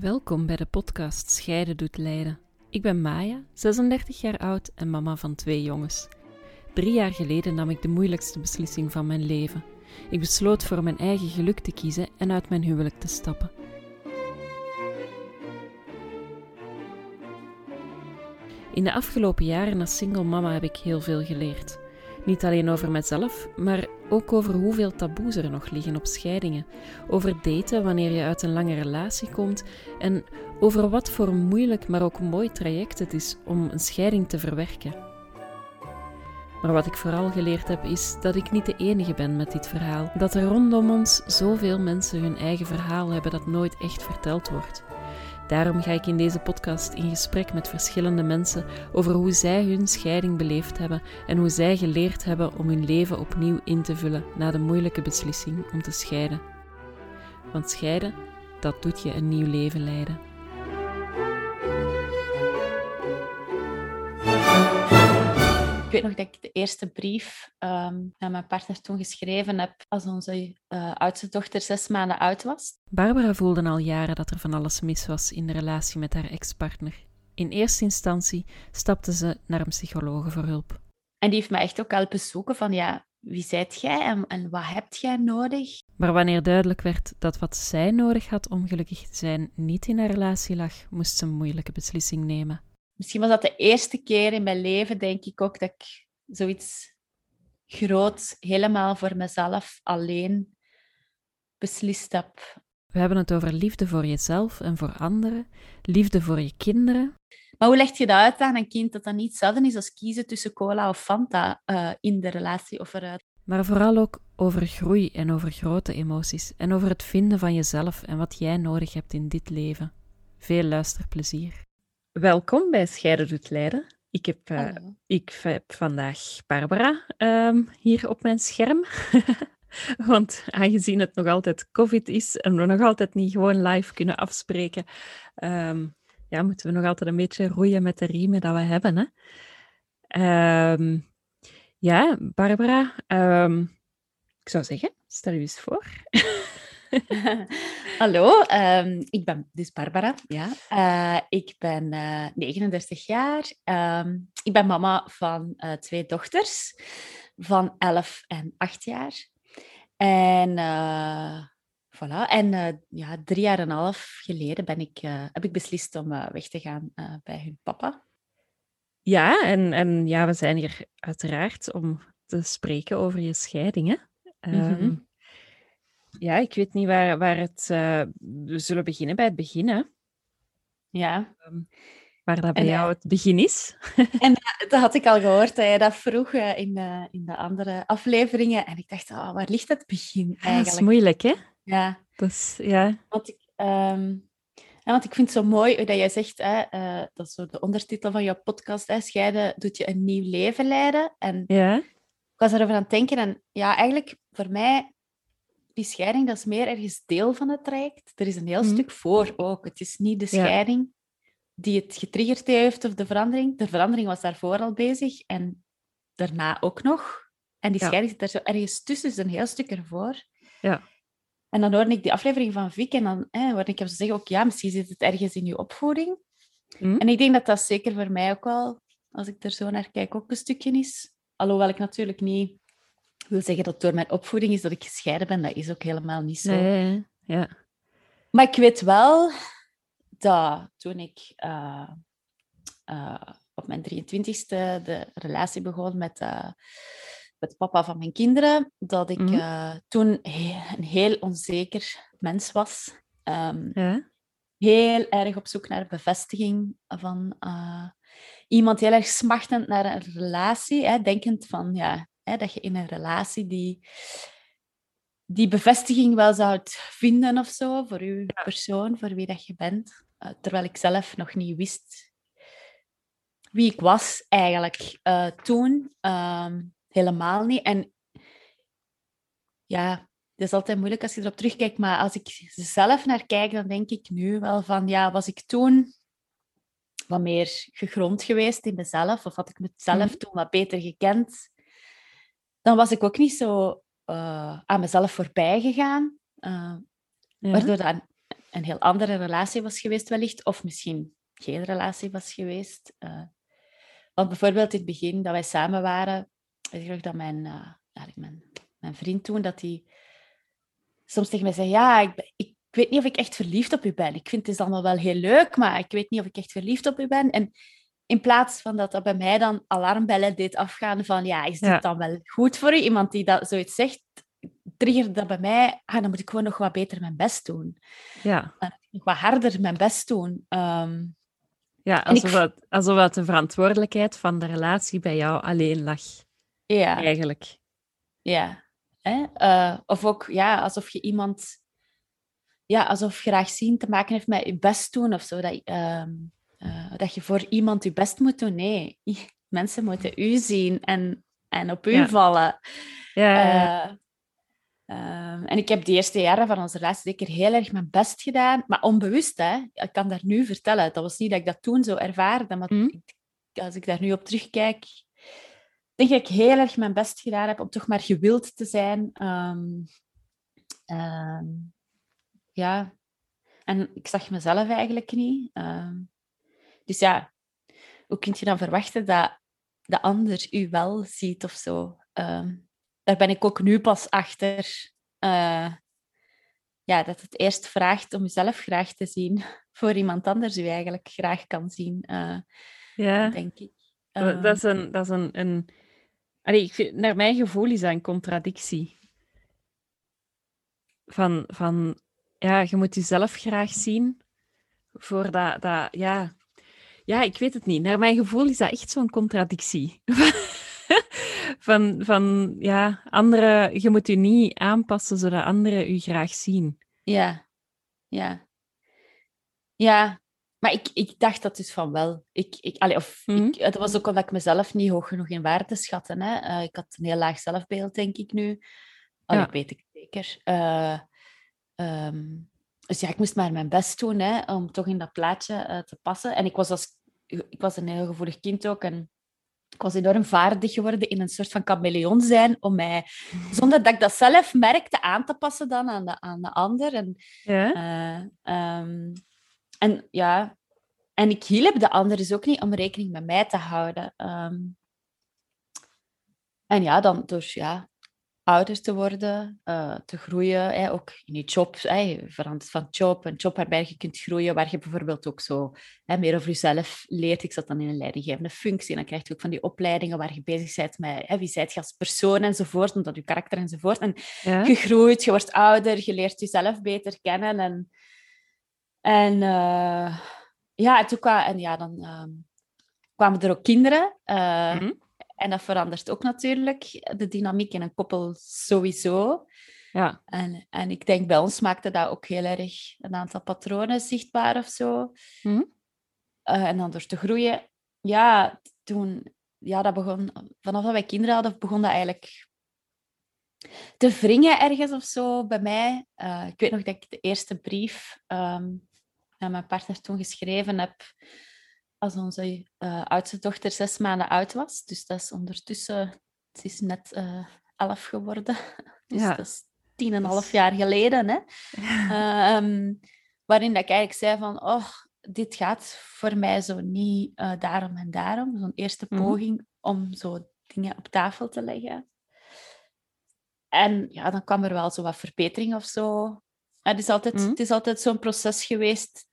Welkom bij de podcast Scheiden doet lijden. Ik ben Maya, 36 jaar oud en mama van twee jongens. Drie jaar geleden nam ik de moeilijkste beslissing van mijn leven. Ik besloot voor mijn eigen geluk te kiezen en uit mijn huwelijk te stappen. In de afgelopen jaren als single mama heb ik heel veel geleerd. Niet alleen over mezelf, maar ook over hoeveel taboes er nog liggen op scheidingen. Over daten wanneer je uit een lange relatie komt en over wat voor moeilijk, maar ook mooi traject het is om een scheiding te verwerken. Maar wat ik vooral geleerd heb is dat ik niet de enige ben met dit verhaal. Dat er rondom ons zoveel mensen hun eigen verhaal hebben dat nooit echt verteld wordt. Daarom ga ik in deze podcast in gesprek met verschillende mensen over hoe zij hun scheiding beleefd hebben en hoe zij geleerd hebben om hun leven opnieuw in te vullen na de moeilijke beslissing om te scheiden. Want scheiden, dat doet je een nieuw leven leiden. Weet nog dat ik de eerste brief um, naar mijn partner toen geschreven heb als onze uh, oudste dochter zes maanden oud was. Barbara voelde al jaren dat er van alles mis was in de relatie met haar ex-partner. In eerste instantie stapte ze naar een psycholoog voor hulp. En die heeft me echt ook helpen zoeken van ja, wie zijt jij en, en wat hebt jij nodig? Maar wanneer duidelijk werd dat wat zij nodig had om gelukkig te zijn niet in haar relatie lag, moest ze een moeilijke beslissing nemen misschien was dat de eerste keer in mijn leven, denk ik ook, dat ik zoiets groot helemaal voor mezelf alleen beslist heb. We hebben het over liefde voor jezelf en voor anderen, liefde voor je kinderen. Maar hoe leg je dat uit aan een kind dat dat niet hetzelfde is als kiezen tussen cola of Fanta uh, in de relatie of eruit? Maar vooral ook over groei en over grote emoties en over het vinden van jezelf en wat jij nodig hebt in dit leven. Veel luisterplezier. Welkom bij Scheiden doet Leiden. Ik heb, uh, ik heb vandaag Barbara um, hier op mijn scherm. Want aangezien het nog altijd COVID is en we nog altijd niet gewoon live kunnen afspreken, um, ja, moeten we nog altijd een beetje roeien met de riemen dat we hebben. Hè? Um, ja, Barbara, ik zou zeggen, stel je eens voor. Hallo, um, ik ben dus Barbara. Ja. Uh, ik ben uh, 39 jaar. Um, ik ben mama van uh, twee dochters van 11 en 8 jaar. En voilà. En ja, drie jaar en een half geleden ben ik, heb ik beslist om weg te gaan bij hun papa. Ja, en, en ja, we zijn hier uiteraard om te spreken over je scheidingen. Mm -hmm. Ja, ik weet niet waar, waar het... Uh, we zullen beginnen bij het begin, hè? Ja. Um, waar dat bij en, jou eh, het begin is. en dat had ik al gehoord, dat je dat vroeg uh, in, de, in de andere afleveringen. En ik dacht, oh, waar ligt het begin eigenlijk? Dat is moeilijk, hè? Ja. Dat is, ja. Want ik... Um, ja, want ik vind het zo mooi dat jij zegt, hè, uh, dat is zo de ondertitel van jouw podcast, hè, scheiden doet je een nieuw leven leiden. En ja. ik was erover aan het denken en ja, eigenlijk voor mij die scheiding, dat is meer ergens deel van het traject. Er is een heel mm. stuk voor ook. Het is niet de scheiding die het getriggerd heeft of de verandering. De verandering was daarvoor al bezig en daarna ook nog. En die ja. scheiding zit er zo ergens tussen, is een heel stuk ervoor. Ja. En dan hoorde ik die aflevering van Vic en dan eh, hoorde ik hem zeggen ook, ja, misschien zit het ergens in je opvoeding. Mm. En ik denk dat dat zeker voor mij ook wel, als ik er zo naar kijk, ook een stukje is. Alhoewel ik natuurlijk niet wil zeggen dat door mijn opvoeding is dat ik gescheiden ben. Dat is ook helemaal niet zo. Nee, ja. Maar ik weet wel dat toen ik uh, uh, op mijn 23ste de relatie begon met, uh, met papa van mijn kinderen, dat ik mm. toen een heel onzeker mens was. Um, ja. Heel erg op zoek naar bevestiging van iemand, heel erg smachtend naar een relatie, hè, denkend van ja, Hè, dat je in een relatie die, die bevestiging wel zou vinden of zo voor je persoon, voor wie dat je bent. Uh, terwijl ik zelf nog niet wist wie ik was eigenlijk uh, toen. Uh, helemaal niet. En ja, het is altijd moeilijk als je erop terugkijkt, maar als ik zelf naar kijk, dan denk ik nu wel van, ja, was ik toen wat meer gegrond geweest in mezelf, of had ik mezelf mm. toen wat beter gekend, dan was ik ook niet zo uh, aan mezelf voorbij gegaan. Uh, ja. Waardoor dat een heel andere relatie was geweest wellicht, of misschien geen relatie was geweest. Uh, want bijvoorbeeld in het begin dat wij samen waren, weet ik dat mijn, mijn, mijn vriend toen, dat hij soms tegen mij zei, ja, ik, ik, weet niet of ik echt verliefd op u ben. Ik vind het allemaal wel heel leuk, maar ik weet niet of ik echt verliefd op u ben. En in plaats van dat dat bij mij dan alarmbellen deed afgaan van, ja, is dit dan wel goed voor u? Iemand die dat zoiets zegt, triggerde dat bij mij, ah, dan moet ik gewoon nog wat beter mijn best doen. Ja. nog wat harder mijn best doen. Um, ja, alsof, ik... het, alsof het de verantwoordelijkheid van de relatie bij jou alleen lag. Ja. Eigenlijk. Ja. Hè? Uh, of ook, ja, alsof je iemand... Ja, alsof graag zien te maken heeft met je best doen of zo. Dat, uh, uh, dat je voor iemand je best moet doen. Nee, mensen moeten u zien en, en op u ja. vallen. Ja. Uh, Um, en ik heb de eerste jaren van onze relatie zeker heel erg mijn best gedaan, maar onbewust. Hè? Ik kan daar nu vertellen. Dat was niet dat ik dat toen zo ervaarde, maar mm. ik, als ik daar nu op terugkijk, denk ik heel erg mijn best gedaan heb om toch maar gewild te zijn. Um, um, ja, en ik zag mezelf eigenlijk niet. Dus ja, hoe kun je dan verwachten dat de ander u wel ziet of zo? daar ben ik ook nu pas achter. Uh, ja, dat het eerst vraagt om jezelf graag te zien voor iemand anders u eigenlijk graag kan zien. Uh, ja, denk ik. Uh, dat is een. Dat is een, een... Allee, ik, naar mijn gevoel is dat een contradictie. Van, van ja, je moet jezelf graag zien voor dat, dat ja. Ja, ik weet het niet. Naar mijn gevoel is dat echt zo'n contradictie. van, van ja, anderen, je moet je niet aanpassen zodat anderen u graag zien. Ja, ja. Ja, maar ik, ik dacht dat dus van wel. Ik, ik, allee, of, ik, mhm. het was ook omdat ik mezelf niet hoog genoeg in waarde schatte. Hè. Uh, ik had een heel laag zelfbeeld, denk ik nu. Allee, ja. weet ik zeker. Uh, um, dus ja, ik moest maar mijn best doen hè, om toch in dat plaatje uh, te passen. En ik was, als, ik was een heel gevoelig kind ook. En ik was enorm vaardig geworden in een soort van chameleon zijn, om mij, zonder dat ik dat zelf merkte, aan te passen dan aan de, aan de ander. En, ja? Uh, um, en ja, en ik hielp de ander dus ook niet om rekening met mij te houden. Um, en ja, dan door ja, ouder te worden, uh, te groeien, hè, ook in je job, hè, veranderd van job, een job waarbij je kunt groeien, waar je bijvoorbeeld ook zo hè, meer over jezelf leert. Ik zat dan in een leidinggevende functie en dan krijg je ook van die opleidingen waar je bezig bent met hè, wie zijt je als persoon enzovoort, omdat je karakter enzovoort. En ja. je groeit, je wordt ouder, je leert jezelf beter kennen en, en uh, ja, en toen kwam, en ja, dan uh, kwamen er ook kinderen. Uh, mm -hmm. En dat verandert ook natuurlijk de dynamiek in een koppel sowieso. Ja. En, en ik denk bij ons maakte dat ook heel erg een aantal patronen zichtbaar of zo. Hm? Uh, en dan door te groeien. Ja, toen, ja, dat begon, vanaf dat wij kinderen hadden, begon dat eigenlijk te wringen ergens of zo bij mij. Uh, ik weet nog dat ik de eerste brief um, aan mijn partner toen geschreven heb als onze uh, oudste dochter zes maanden oud was. Dus dat is ondertussen, het is net uh, elf geworden. Dus ja. dat is tien en een half jaar geleden. Hè? Ja. Uh, waarin dat ik eigenlijk zei van, oh, dit gaat voor mij zo niet uh, daarom en daarom. Zo'n eerste mhm. poging mm -hmm. om zo dingen op tafel te leggen. En ja, dan kwam er wel zo wat verbetering of zo. Het is altijd, mm -hmm. het is altijd zo'n proces geweest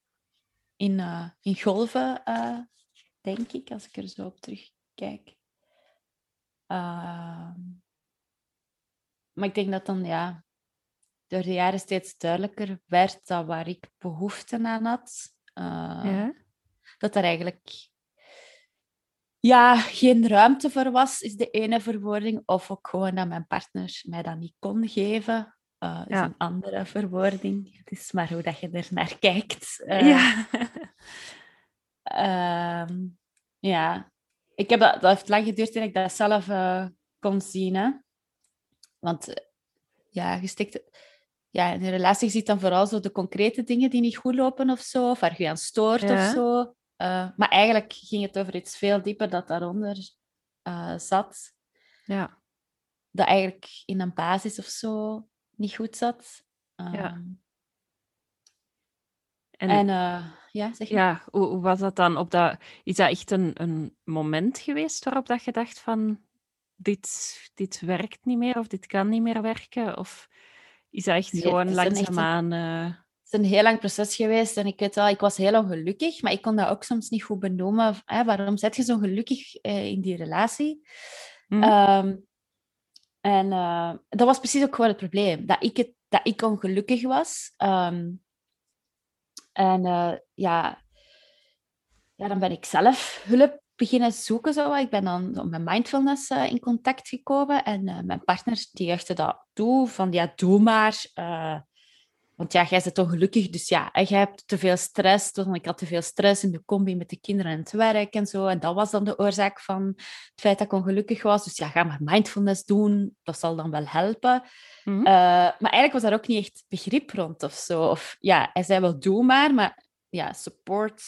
in, uh, in golven, uh, denk ik, als ik er zo op terugkijk. Uh, maar ik denk dat dan, ja, door de jaren steeds duidelijker werd dat waar ik behoefte aan had, ja? dat er eigenlijk ja, geen ruimte voor was, is de ene verwoording. Of ook gewoon dat mijn partner mij dat niet kon geven. Uh, is ja. een andere verwoording. Het is maar hoe dat je er naar kijkt. Uh, ja. uh, ja. Ik heb dat, dat heeft lang geduurd dat ik dat zelf uh, kon zien. Hè? Want ja, je stikt... Ja, in een relatie ziet dan vooral zo de concrete dingen die niet goed lopen of zo, of waar je aan stoort ja. of zo. maar eigenlijk ging het over iets veel dieper dat daaronder zat. Ja. Dat eigenlijk in een basis of zo niet goed zat. Um, ja. Ehm, En, en uh, ja, zeg je? Ja, hoe, hoe, was dat dan? Op dat, is dat echt een, een moment geweest waarop dat je dacht van dit, dit werkt niet meer of dit kan niet meer werken? Of is dat echt nee, gewoon langzaamaan... Een, uh... Het is een heel lang proces geweest en ik weet wel, ik was heel ongelukkig, maar ik kon dat ook soms niet goed benoemen. Hè, waarom zit je zo gelukkig uh, in die relatie? Mm. Um, en uh, dat was precies ook gewoon het probleem, dat ik, het, dat ik ongelukkig was. Um, en uh, ja, ja, dan ben ik zelf hulp beginnen zoeken. Zo. Ik ben dan met mindfulness uh, in contact gekomen. En mijn partner die dat toe, van ja, doe maar. Want ja, jij bent ongelukkig, dus ja, en jij hebt te veel stress. Want ik had te veel stress in de combi met de kinderen en het werk en zo. En dat was dan de oorzaak van het feit dat ik ongelukkig was. Dus ja, ga maar mindfulness doen, dat zal dan wel helpen. Mm -hmm. maar eigenlijk was daar ook niet echt begrip rond of zo. Of ja, hij zei wel, doe maar, maar ja, support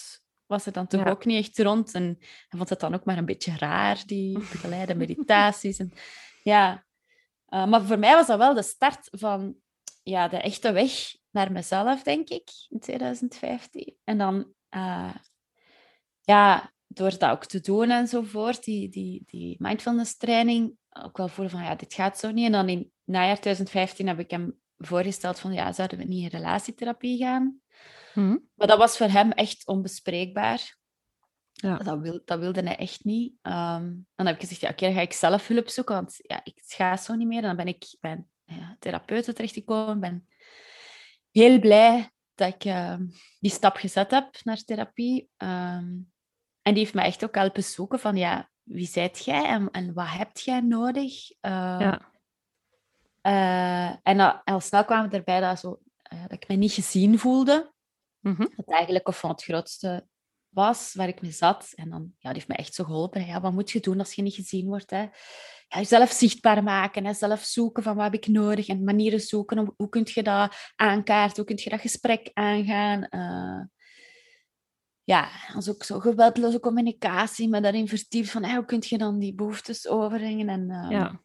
was er dan toch ook niet echt rond. En hij vond het dan ook maar een beetje raar, die begeleide meditaties. En, ja. Uh, maar voor mij was dat wel de start van ja, de echte weg naar mezelf, denk ik, in 2015. En dan, uh, ja, door dat ook te doen enzovoort, die, die, die mindfulness training, ook wel voor van, ja, dit gaat zo niet. En dan in najaar 2015 heb ik hem voorgesteld van, ja, zouden we niet in relatietherapie gaan? Mhm. Maar dat was voor hem echt onbespreekbaar. Ja. Dat, wil, dat wilde hij echt niet. Um, dan heb ik gezegd, ja, oké, dan ga ik zelf hulp zoeken, want ja, ik ga zo niet meer. En dan ben ik bij een ja, therapeut terechtgekomen. ben heel blij dat ik uh, die stap gezet heb naar therapie. Um, en die heeft mij echt ook helpen zoeken van, ja, wie zijt jij en, en wat heb jij nodig? Uh, ja. Uh, en al snel kwamen we erbij dat, zo, dat ik me niet gezien voelde. Mm -hmm. Dat eigenlijk of van het grootste was waar ik mee zat. En dan, ja, die heeft me echt zo geholpen. Ja, wat moet je doen als je niet gezien wordt? Hè? Ja, jezelf zichtbaar maken, hè? zelf zoeken van wat heb ik nodig en manieren zoeken. Om, hoe kun je dat aankaarten? Hoe kun je dat gesprek aangaan? Uh, ja, als ook zo geweldloze communicatie, maar daarin verdiep van hoe kun je dan die behoeftes overbrengen en, uh, ja.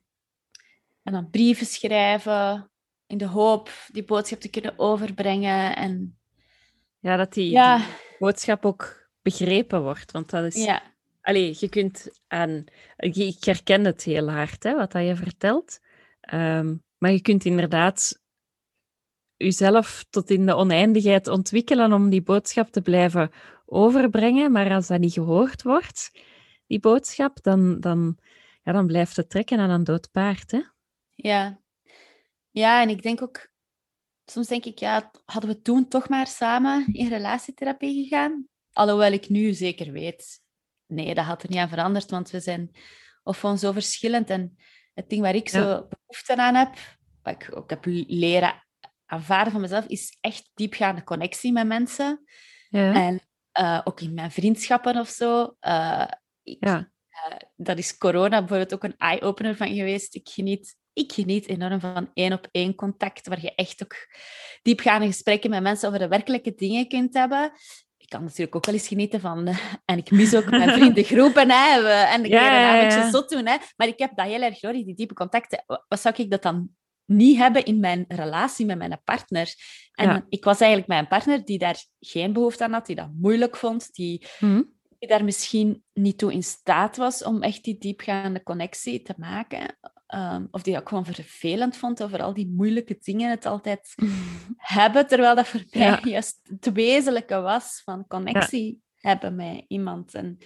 en dan brieven schrijven in de hoop die boodschap te kunnen overbrengen en ja, dat die, die, boodschap ook begrepen wordt. Want dat is... Ja. Allee, je kunt aan... Ik herken het heel hard, hè, wat dat je vertelt. Um, maar je kunt inderdaad jezelf tot in de oneindigheid ontwikkelen om die boodschap te blijven overbrengen. Maar als dat niet gehoord wordt, die boodschap, dan, dan, ja, dan blijft het trekken aan een dood paard. Hè? Ja. ja, en ik denk ook soms denk ik, ja, hadden we toen toch maar samen in relatietherapie gegaan? Alhoewel ik nu zeker weet, nee, dat had er niet aan veranderd, want we zijn of gewoon zo verschillend. En het ding waar ik zo behoefte aan heb, wat ik ook heb leren aanvaarden van mezelf, is echt diepgaande connectie met mensen. Ja. En uh, ook in mijn vriendschappen of zo. Uh, ik, ja. Uh, dat is corona bijvoorbeeld ook een eye-opener van geweest. Ik geniet ik geniet enorm van één op één contact, waar je echt ook diepgaande gesprekken met mensen over de werkelijke dingen kunt hebben. Ik kan natuurlijk ook wel eens genieten van, en ik mis ook mijn vriendengroepen, hè, en een ja, keer een avondje ja. zot doen, hè. maar ik heb dat heel erg nodig, die diepe contacten. Wat zou ik dat dan niet hebben in mijn relatie met mijn partner. En ja. ik was eigenlijk mijn partner die daar geen behoefte aan had, die dat moeilijk vond, die, mm. die daar misschien niet toe in staat was om echt die diepgaande connectie te maken. Um, of die ik gewoon vervelend vond over al die moeilijke dingen het altijd hebben, terwijl dat voor mij ja. juist het wezenlijke was van connectie ja. hebben met iemand. En...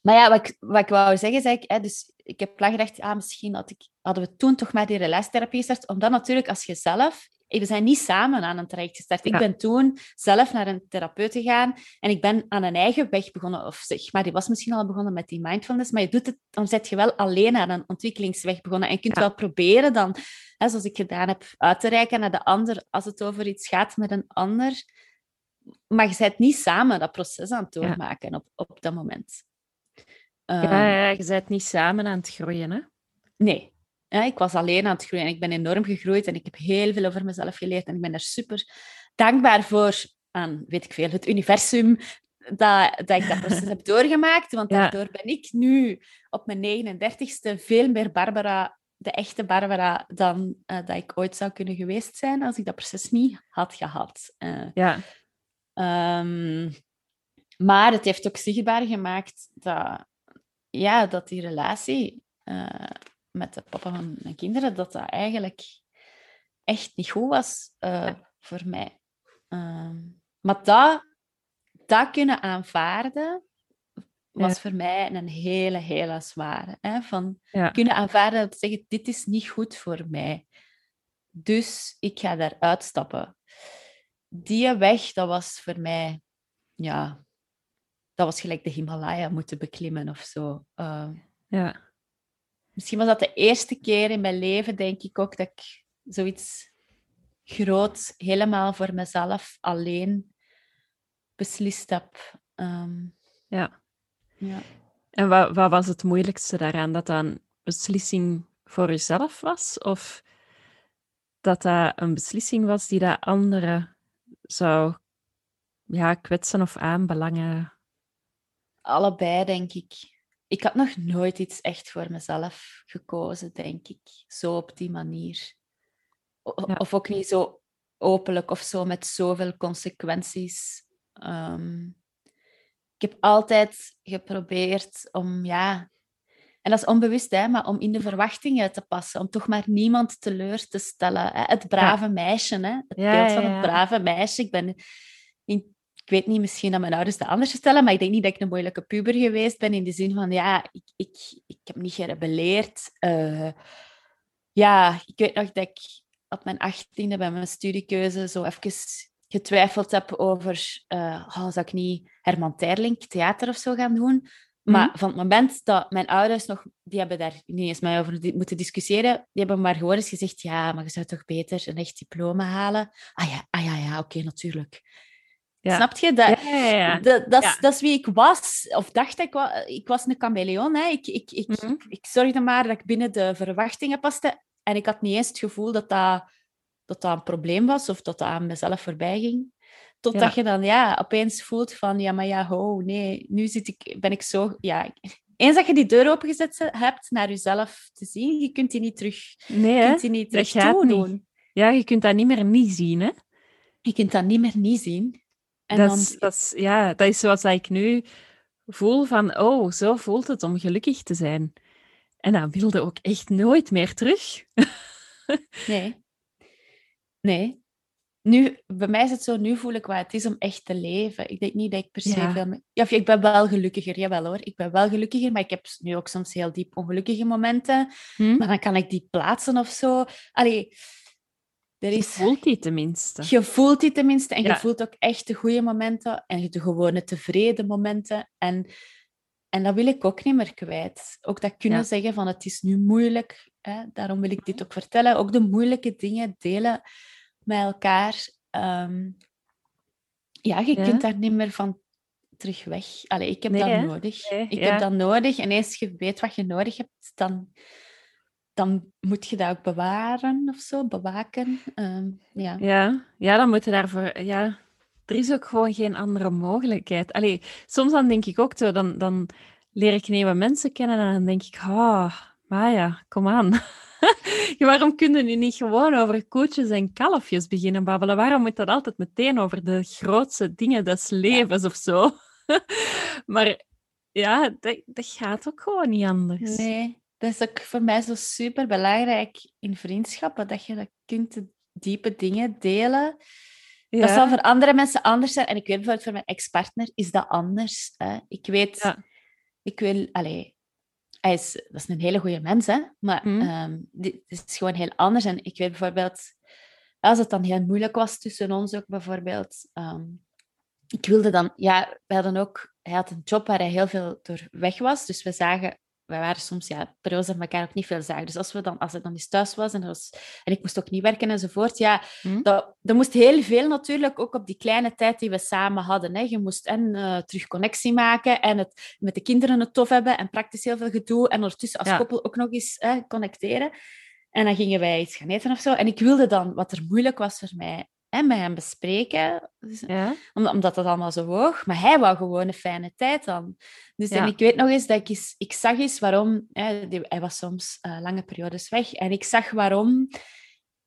Maar ja, wat ik, wat ik wou zeggen is eigenlijk, hè, dus ik heb lang gedacht, ah, misschien had ik, hadden we toen toch maar die relatietherapie gestart, omdat natuurlijk als je zelf we zijn niet samen aan een traject gestart. Ik ben toen zelf naar een therapeut gegaan en ik ben aan een eigen weg begonnen. Of zeg maar, die was misschien al begonnen met die mindfulness, maar je doet het, dan zet je wel alleen aan een ontwikkelingsweg begonnen. En je kunt wel proberen dan, hè, zoals ik gedaan heb, uit te reiken naar de ander als het over iets gaat met een ander. Maar je bent niet samen dat proces aan het doormaken op, op dat moment. Ja, ja, je bent niet samen aan het groeien, hè? Nee, ja, ik was alleen aan het groeien en ik ben enorm gegroeid en ik heb heel veel over mezelf geleerd en ik ben er super dankbaar voor aan, weet ik veel, het universum dat, dat ik dat proces heb doorgemaakt. Want daardoor ben ik nu op mijn 39ste veel meer Barbara, de echte Barbara, dan uh, dat ik ooit zou kunnen geweest zijn als ik dat proces niet had gehad. Uh, ja. Ehm, maar het heeft ook zichtbaar gemaakt dat, ja, dat die relatie uh, met de papa van mijn kinderen, dat dat eigenlijk echt niet goed was uh, voor mij. Uh, maar dat, dat kunnen aanvaarden, was voor mij een hele, hele zware. Hè? Van ja. kunnen aanvaarden, te zeggen, dit is niet goed voor mij. Dus ik ga daar uitstappen. Die weg, dat was voor mij, ja, dat was gelijk de Himalaya moeten beklimmen of zo. Uh, ja. Misschien was dat de eerste keer in mijn leven, denk ik ook, dat ik zoiets groot helemaal voor mezelf alleen beslist heb. Um, ja. ja. En wat, wat was het moeilijkste daaraan? Dat dat een beslissing voor jezelf was? Of dat dat een beslissing was die dat anderen zou ja, kwetsen of aanbelangen? Allebei, denk ik. Ik had nog nooit iets echt voor mezelf gekozen, denk ik. Zo op die manier. Of ook niet zo openlijk of zo met zoveel consequenties. Um, ik heb altijd geprobeerd om, ja, en dat is onbewust, hè, maar om in de verwachtingen te passen, om toch maar niemand teleur te stellen. Hè. Het brave meisje, hè. het beeld van het brave meisje. Ik ben in ik weet niet, misschien dat mijn ouders dat anders stellen, maar ik denk niet dat ik een moeilijke puber geweest ben in de zin van, ja, ik, ik, ik heb niet gerebelleerd. Uh, ja, ik weet nog dat ik op mijn achttiende bij mijn studiekeuze zo even getwijfeld heb over, uh, oh, zou ik niet Herman Terling theater of zo gaan doen? Maar mhm. van het moment dat mijn ouders nog, die hebben daar niet eens mee over moeten discussiëren, die hebben maar gewoon eens gezegd, ja, maar je zou toch beter een echt diploma halen? Ah ja, ah, ja, ja oké, natuurlijk. Snap je? Dat, ja, dat, dat, is, dat is wie ik was. Of dacht ik, ik was een chameleon. Hè. Ik, ik, ik, mm ik zorgde maar dat ik binnen de verwachtingen paste. En ik had niet eens het gevoel dat dat, dat, dat een probleem was of dat dat aan mezelf voorbij ging. Totdat je dan ja, opeens voelt van, ja, maar ja, ho, nee, nu zit ik, ben ik zo... Ja, eens dat je die deur opengezet hebt naar jezelf te zien, je kunt die niet terug, nee, je kunt die niet terug doen. Ja, je kunt dat niet meer niet zien, hè? Je kunt dat niet meer niet zien. En dat, dan... is, dat, is, ja, dat is zoals ik nu voel van, oh, zo voelt het om gelukkig te zijn. En dat wilde ook echt nooit meer terug. nee. Nee. Nu, bij mij is het zo, nu voel ik wat het is om echt te leven. Ik denk niet dat ik per se ja. veel... Ja, ik ben wel gelukkiger, jawel hoor. Ik ben wel gelukkiger, maar ik heb nu ook soms heel diep ongelukkige momenten. Hm? Maar dan kan ik die plaatsen of zo. Allee, er is, je voelt die tenminste. Je voelt die tenminste en je voelt ook echt de goede momenten en de gewone tevreden momenten. En, en dat wil ik ook niet meer kwijt. Ook dat kunnen zeggen van het is nu moeilijk, hè, daarom wil ik dit ook vertellen. Ook de moeilijke dingen delen met elkaar. Ehm, ja, je kunt daar niet meer van terug weg. Allee, ik heb dat nodig. ik heb dat nodig. En eens je weet wat je nodig hebt, dan dan moet je dat ook bewaren of zo, bewaken. Ehm, ja. Ja, ja, dan moet je daarvoor... Ja, er is ook gewoon geen andere mogelijkheid. Allee, soms dan denk ik ook zo, dan, dan leer ik nieuwe mensen kennen en dan denk ik, oh, maar ja, kom aan. Waarom kunnen nu niet gewoon over koetjes en kalfjes beginnen babbelen? Waarom moet dat altijd meteen over de grootste dingen des levens of zo? maar ja, dat, dat gaat ook gewoon niet anders. Nee, dat is ook voor mij zo super belangrijk in vriendschappen, dat je dat kunt diepe dingen delen. Ja. Dat zal voor andere mensen anders zijn. En ik weet bijvoorbeeld voor mijn ex-partner is dat anders. Hè? Ik weet, ja. ik wil, allee, hij is, dat is een hele goede mens, hè? maar mm. um, dit is gewoon heel anders. En ik weet bijvoorbeeld, als het dan heel moeilijk was tussen ons ook bijvoorbeeld, um, ik wilde dan, ja, we hadden ook, hij had een job waar hij heel veel door weg was, dus we zagen wij waren soms ja, periodes dat elkaar ook niet veel zagen. Dus als, we dan, als ik dan eens thuis was en, was en ik moest ook niet werken enzovoort, ja, hm? dat, er moest heel veel natuurlijk, ook op die kleine tijd die we samen hadden. Hè. Je moest en uh, terug connectie maken en het, met de kinderen het tof hebben en praktisch heel veel gedoe en ondertussen als koppel ook nog eens hè, connecteren. En dan gingen wij iets gaan eten of zo. En ik wilde dan, wat er moeilijk was voor mij, hè, met hem bespreken. Dus, ja. omdat dat allemaal zo hoog. Maar hij wou gewoon een fijne tijd dan. Dus en ik weet nog eens dat ik, eens, ik zag eens waarom... Hè, hij was soms uh, lange periodes weg. En ik zag waarom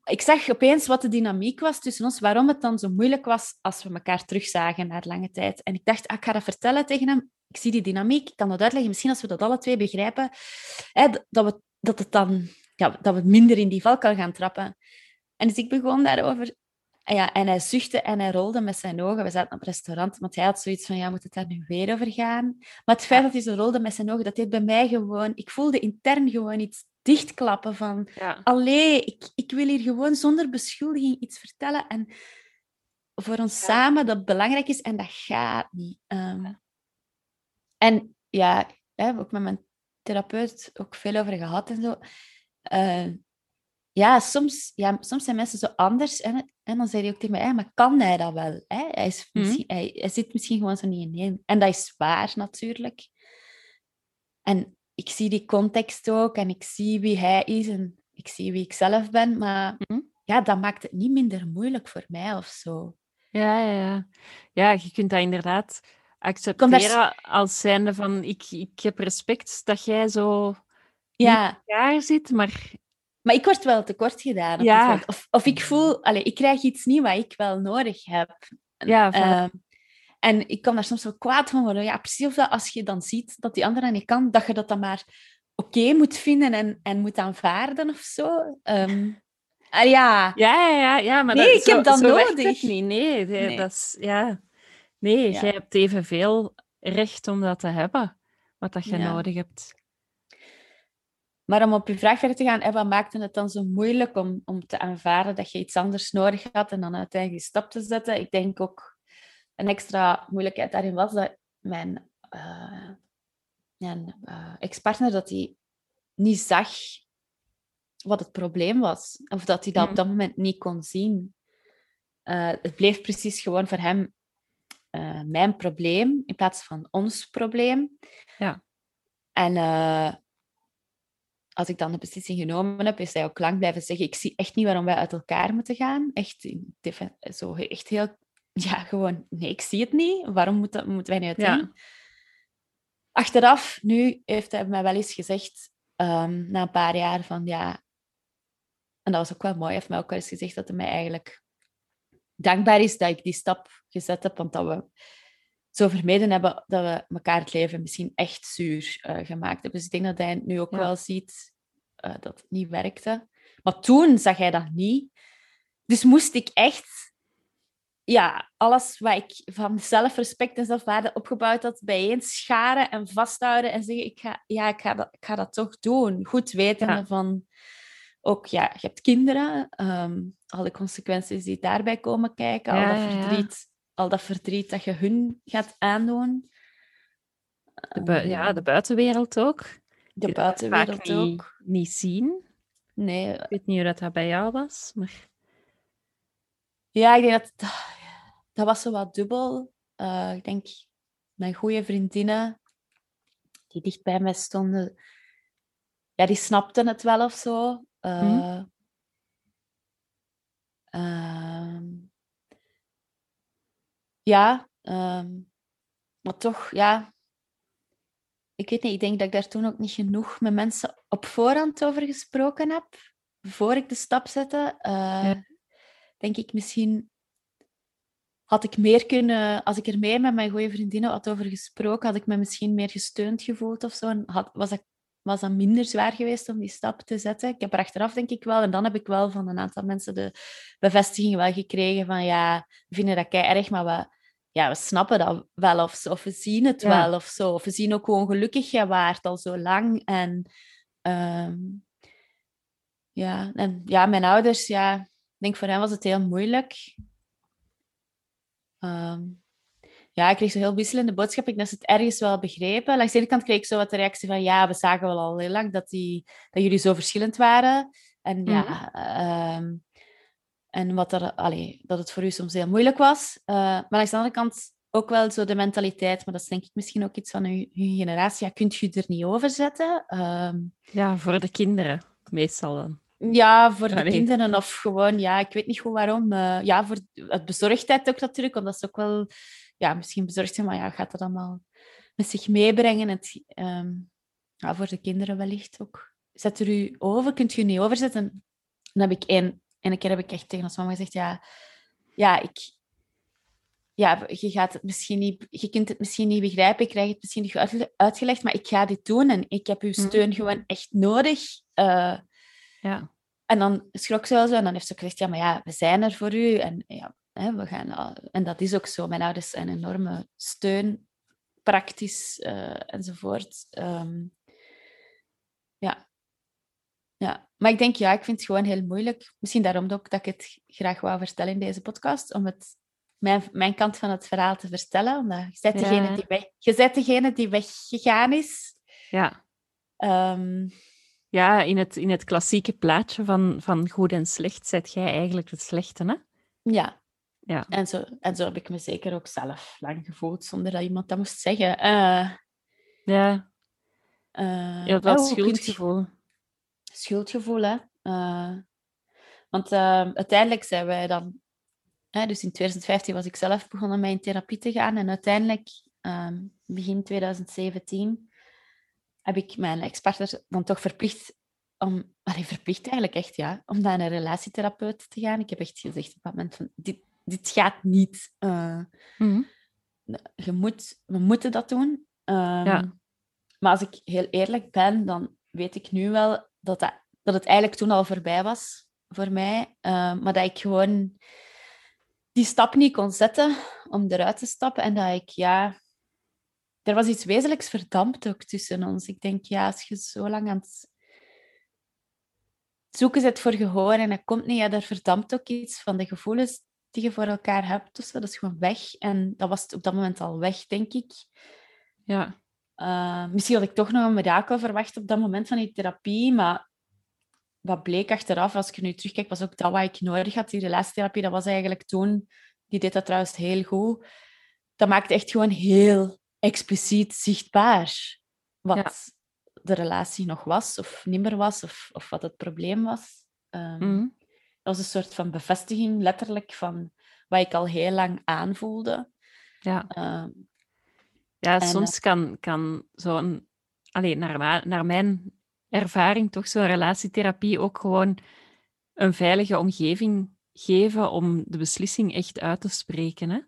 ik zag opeens wat de dynamiek was tussen ons, waarom het dan zo moeilijk was als we elkaar terugzagen na lange tijd. En ik dacht, ah, ik ga dat vertellen tegen hem. Ik zie die dynamiek, ik kan dat uitleggen. Misschien als we dat alle twee begrijpen, hè, dat, we, dat, het dan, ja, dat we minder in die val kan gaan trappen. En dus ik begon daarover en, ja, en hij zuchtte en hij rolde met zijn ogen. We zaten op het restaurant, want hij had zoiets van, ja, moet het daar nu weer over gaan? Maar het feit dat hij zo rolde met zijn ogen, dat deed bij mij gewoon... Ik voelde intern gewoon iets dichtklappen van... Ja. Allee, ik, ik wil hier gewoon zonder beschuldiging iets vertellen. En voor ons samen dat belangrijk is. En dat gaat niet. Ehm. en ja, heb ook met mijn therapeut ook veel over gehad en zo. Uh, ja, soms, ja, soms zijn mensen zo anders. En, en dan zei hij ook tegen mij, maar kan hij dat wel? Hè? Hij, is mhm. hij, zit misschien gewoon zo niet in één. En dat is waar, natuurlijk. En ik zie die context ook en ik zie wie hij is en ik zie wie ik zelf ben. Maar mhm. ja, dat maakt het niet minder moeilijk voor mij of zo. Ja, ja, ja. Ja, je kunt dat inderdaad accepteren als zijnde van ik, ik heb respect dat jij zo ja. in elkaar zit, maar maar ik word wel tekort gedaan. Ja. Of, of ik voel, allez, ik krijg iets niet wat ik wel nodig heb. Ja, uh, en ik kan daar soms wel kwaad van worden. Ja, precies of dat als je dan ziet dat die andere niet kan, dat je dat dan maar oké moet vinden en, en moet aanvaarden of zo. Um, ja. ja, ja, ja, ja, maar nee, dat, ik heb dat nodig. niet. Nee, nee, Dat is, ja. nee jij hebt evenveel recht om dat te hebben, wat dat je nodig hebt. Maar om op je vraag verder te gaan, wat maakte het dan zo moeilijk om, om te aanvaarden dat je iets anders nodig had en dan uiteindelijk die stap te zetten? Ik denk ook een extra moeilijkheid daarin was dat mijn, uh, mijn uh, ex-partner dat hij niet zag wat het probleem was. Of dat hij dat op hmm. dat moment niet kon zien. Uh, het bleef precies gewoon voor hem mijn probleem in plaats van ons probleem. Ja. En als ik dan de beslissing genomen heb, is hij ook lang blijven zeggen: Ik zie echt niet waarom wij uit elkaar moeten gaan. Echt, zo, echt heel, ja, gewoon, nee, ik zie het niet. Waarom moeten, moeten wij nu uiteen? Ja. Achteraf, nu heeft hij mij wel eens gezegd, um, na een paar jaar, van ja. En dat was ook wel mooi, hij heeft mij ook wel eens gezegd dat hij mij eigenlijk dankbaar is dat ik die stap gezet heb, want dat we zo vermeden hebben dat we elkaar het leven misschien echt zuur uh, gemaakt hebben. Dus ik denk dat hij nu ook wel ziet uh, dat het niet werkte. Maar toen zag hij dat niet. Dus moest ik echt ja, alles wat ik van zelfrespect en zelfwaarde opgebouwd had, bijeen scharen en vasthouden en zeggen, ik ga, ja, ik ga, dat, ik ga dat toch doen. Goed weten van, ook, ja, je hebt kinderen, um, alle consequenties die daarbij komen kijken, al dat verdriet al dat verdriet dat je hun gaat aandoen. De ja, de buitenwereld ook. De buitenwereld ook. Niet, zien. Nee. Ik weet niet hoe dat, bij jou was, maar... Ja, ik denk dat... Dat was zo wat dubbel. Uh, ik denk, mijn goede vriendinnen, die dicht bij mij stonden, ja, die snapten het wel of zo. Uh, ja, ehm, maar toch, ja. Ik weet niet, ik denk dat ik daar toen ook niet genoeg met mensen op voorhand over gesproken heb. Voor ik de stap zette. Uh, Denk ik misschien had ik meer kunnen, als ik er meer met mijn goede vriendinnen had over gesproken, had ik me misschien meer gesteund gevoeld of zo. En had, was, dat, was dat minder zwaar geweest om die stap te zetten. Ik heb er achteraf denk ik wel, en dan heb ik wel van een aantal mensen de bevestiging wel gekregen van ja, we vinden dat kei erg, maar we, ja, we snappen dat wel of, zo, of we zien het wel of zo. Of we zien ook gewoon gelukkig jij waard al zo lang. En, ehm, ja, en ja, mijn ouders, ja, ik denk voor hen was het heel moeilijk. Ehm, ja, ik kreeg zo heel wisselende boodschap. Ik dat ze het ergens wel begrepen. Langs de ene kant kreeg ik zo wat de reactie van ja, we zagen wel al heel lang dat, die, dat jullie zo verschillend waren. En ja, mhm. Ehm, en wat er, allee, dat het voor u soms heel moeilijk was. Uh, maar aan de andere kant ook wel zo de mentaliteit, maar dat is denk ik misschien ook iets van uw, uw generatie. Ja, kunt je er niet over zetten? Ehm, ja, voor de kinderen meestal dan. Ja, voor de kinderen of gewoon, ja, ik weet niet goed waarom. Uh, ja, voor het bezorgdheid ook natuurlijk, want dat is ook wel, ja, misschien bezorgd zijn, maar ja, gaat dat allemaal met zich meebrengen. Het, um, ja, voor de kinderen wellicht ook. Zet er u over, kunt je niet overzetten? Dan heb ik één En een keer heb ik echt tegen ons mama gezegd, ja, ja, ik, ja, je gaat het misschien niet, je kunt het misschien niet begrijpen, ik krijg het misschien niet uitgelegd, maar ik ga dit doen en ik heb uw mhm. steun gewoon echt nodig. Uh, ja. En dan schrok ze wel zo en dan heeft ze ook gezegd, ja, maar ja, we zijn er voor u. En, ja, hè, we gaan, en dat is ook zo. Mijn ouders zijn een enorme steun, praktisch uh, enzovoort. Um, ja. Maar ik denk, ja, ik vind het gewoon heel moeilijk. Misschien daarom ook dat ik het graag wou vertellen in deze podcast, om het mijn, mijn kant van het verhaal te vertellen. Omdat je bent degene, die, weg, je bent degene die weggegaan is. Ja. Um, ja, in het, in het klassieke plaatje van, van goed en slecht zet jij eigenlijk het slechte, hè? Ja. ja. En, zo, en zo heb ik me zeker ook zelf lang gevoeld, zonder dat iemand dat moest zeggen. Uh, ja. Uh, ja, dat oh, schuldgevoel. Schuldgevoel, hè. Uh, want uiteindelijk zijn wij dan dus in 2015 was ik zelf begonnen met in therapie te gaan. En uiteindelijk, ehm, begin 2017, heb ik mijn ex-partner dan toch verplicht om... Allee, verplicht eigenlijk echt, ja. Om naar een relatietherapeut te gaan. Ik heb echt gezegd op dat moment van... Dit, dit gaat niet. Uh, je moet, we moeten dat doen. Ehm, ja. Maar als ik heel eerlijk ben, dan weet ik nu wel dat, dat, het eigenlijk toen al voorbij was voor mij. Ehm, maar dat ik gewoon die stap niet kon zetten om eruit te stappen. En dat ik, ja... Er was iets wezenlijks verdampt ook tussen ons. Ik denk, ja, als je zo lang aan het zoeken zit voor gehoor en dat komt niet, ja, daar verdampt ook iets van de gevoelens die je voor elkaar hebt. Dus dat is gewoon weg. En dat was op dat moment al weg, denk ik. Ja. Uh, misschien had ik toch nog een mirakel verwacht op dat moment van die therapie, maar wat bleek achteraf, als ik nu terugkijk, was ook dat wat ik nodig had. Die relatietherapie, dat was eigenlijk toen... Die deed dat trouwens heel goed. Dat maakte echt gewoon heel expliciet zichtbaar wat de relatie nog was of niet meer was, of, of wat het probleem was. Um, Dat was een soort van bevestiging, letterlijk, van wat ik al heel lang aanvoelde. Ja, um, ja soms uh, kan, kan zo'n... Alleen naar, naar mijn ervaring toch zo'n relatietherapie ook gewoon een veilige omgeving geven om de beslissing echt uit te spreken. Hè?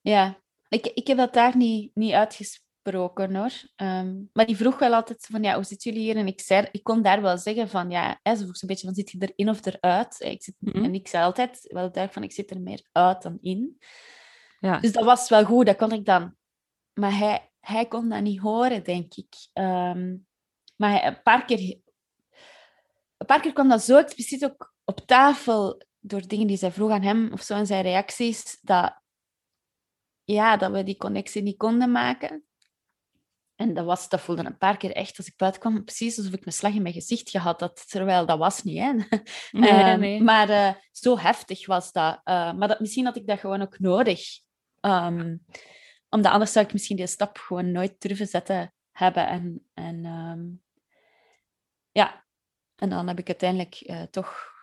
Ja, ik, ik heb dat daar niet, niet uitgesproken hoor. Um, maar die vroeg wel altijd van ja, hoe zitten jullie hier? En ik, zei, ik kon daar wel zeggen van ja, hè, ze vroeg een beetje van zit je erin of eruit? Ik zit, mm -hmm. En ik zei altijd wel duidelijk van ik zit er meer uit dan in. Ja. Dus dat was wel goed, dat kon ik dan. Maar hij, hij kon dat niet horen, denk ik. Um, maar een paar keer, een paar keer kwam dat zo expliciet ook op tafel door dingen die zij vroeg aan hem of zo en zijn reacties, dat, ja, dat we die connectie niet konden maken. En dat, was, dat voelde een paar keer echt, als ik buiten kwam, precies alsof ik een slag in mijn gezicht gehad had. Terwijl dat was niet, hè. Nee, ehm, nee. Maar uh, zo heftig was dat. Uh, maar dat, misschien had ik dat gewoon ook nodig. Um, omdat anders zou ik misschien die stap gewoon nooit durven zetten hebben. En, en um, ja, en dan heb ik uiteindelijk uh, toch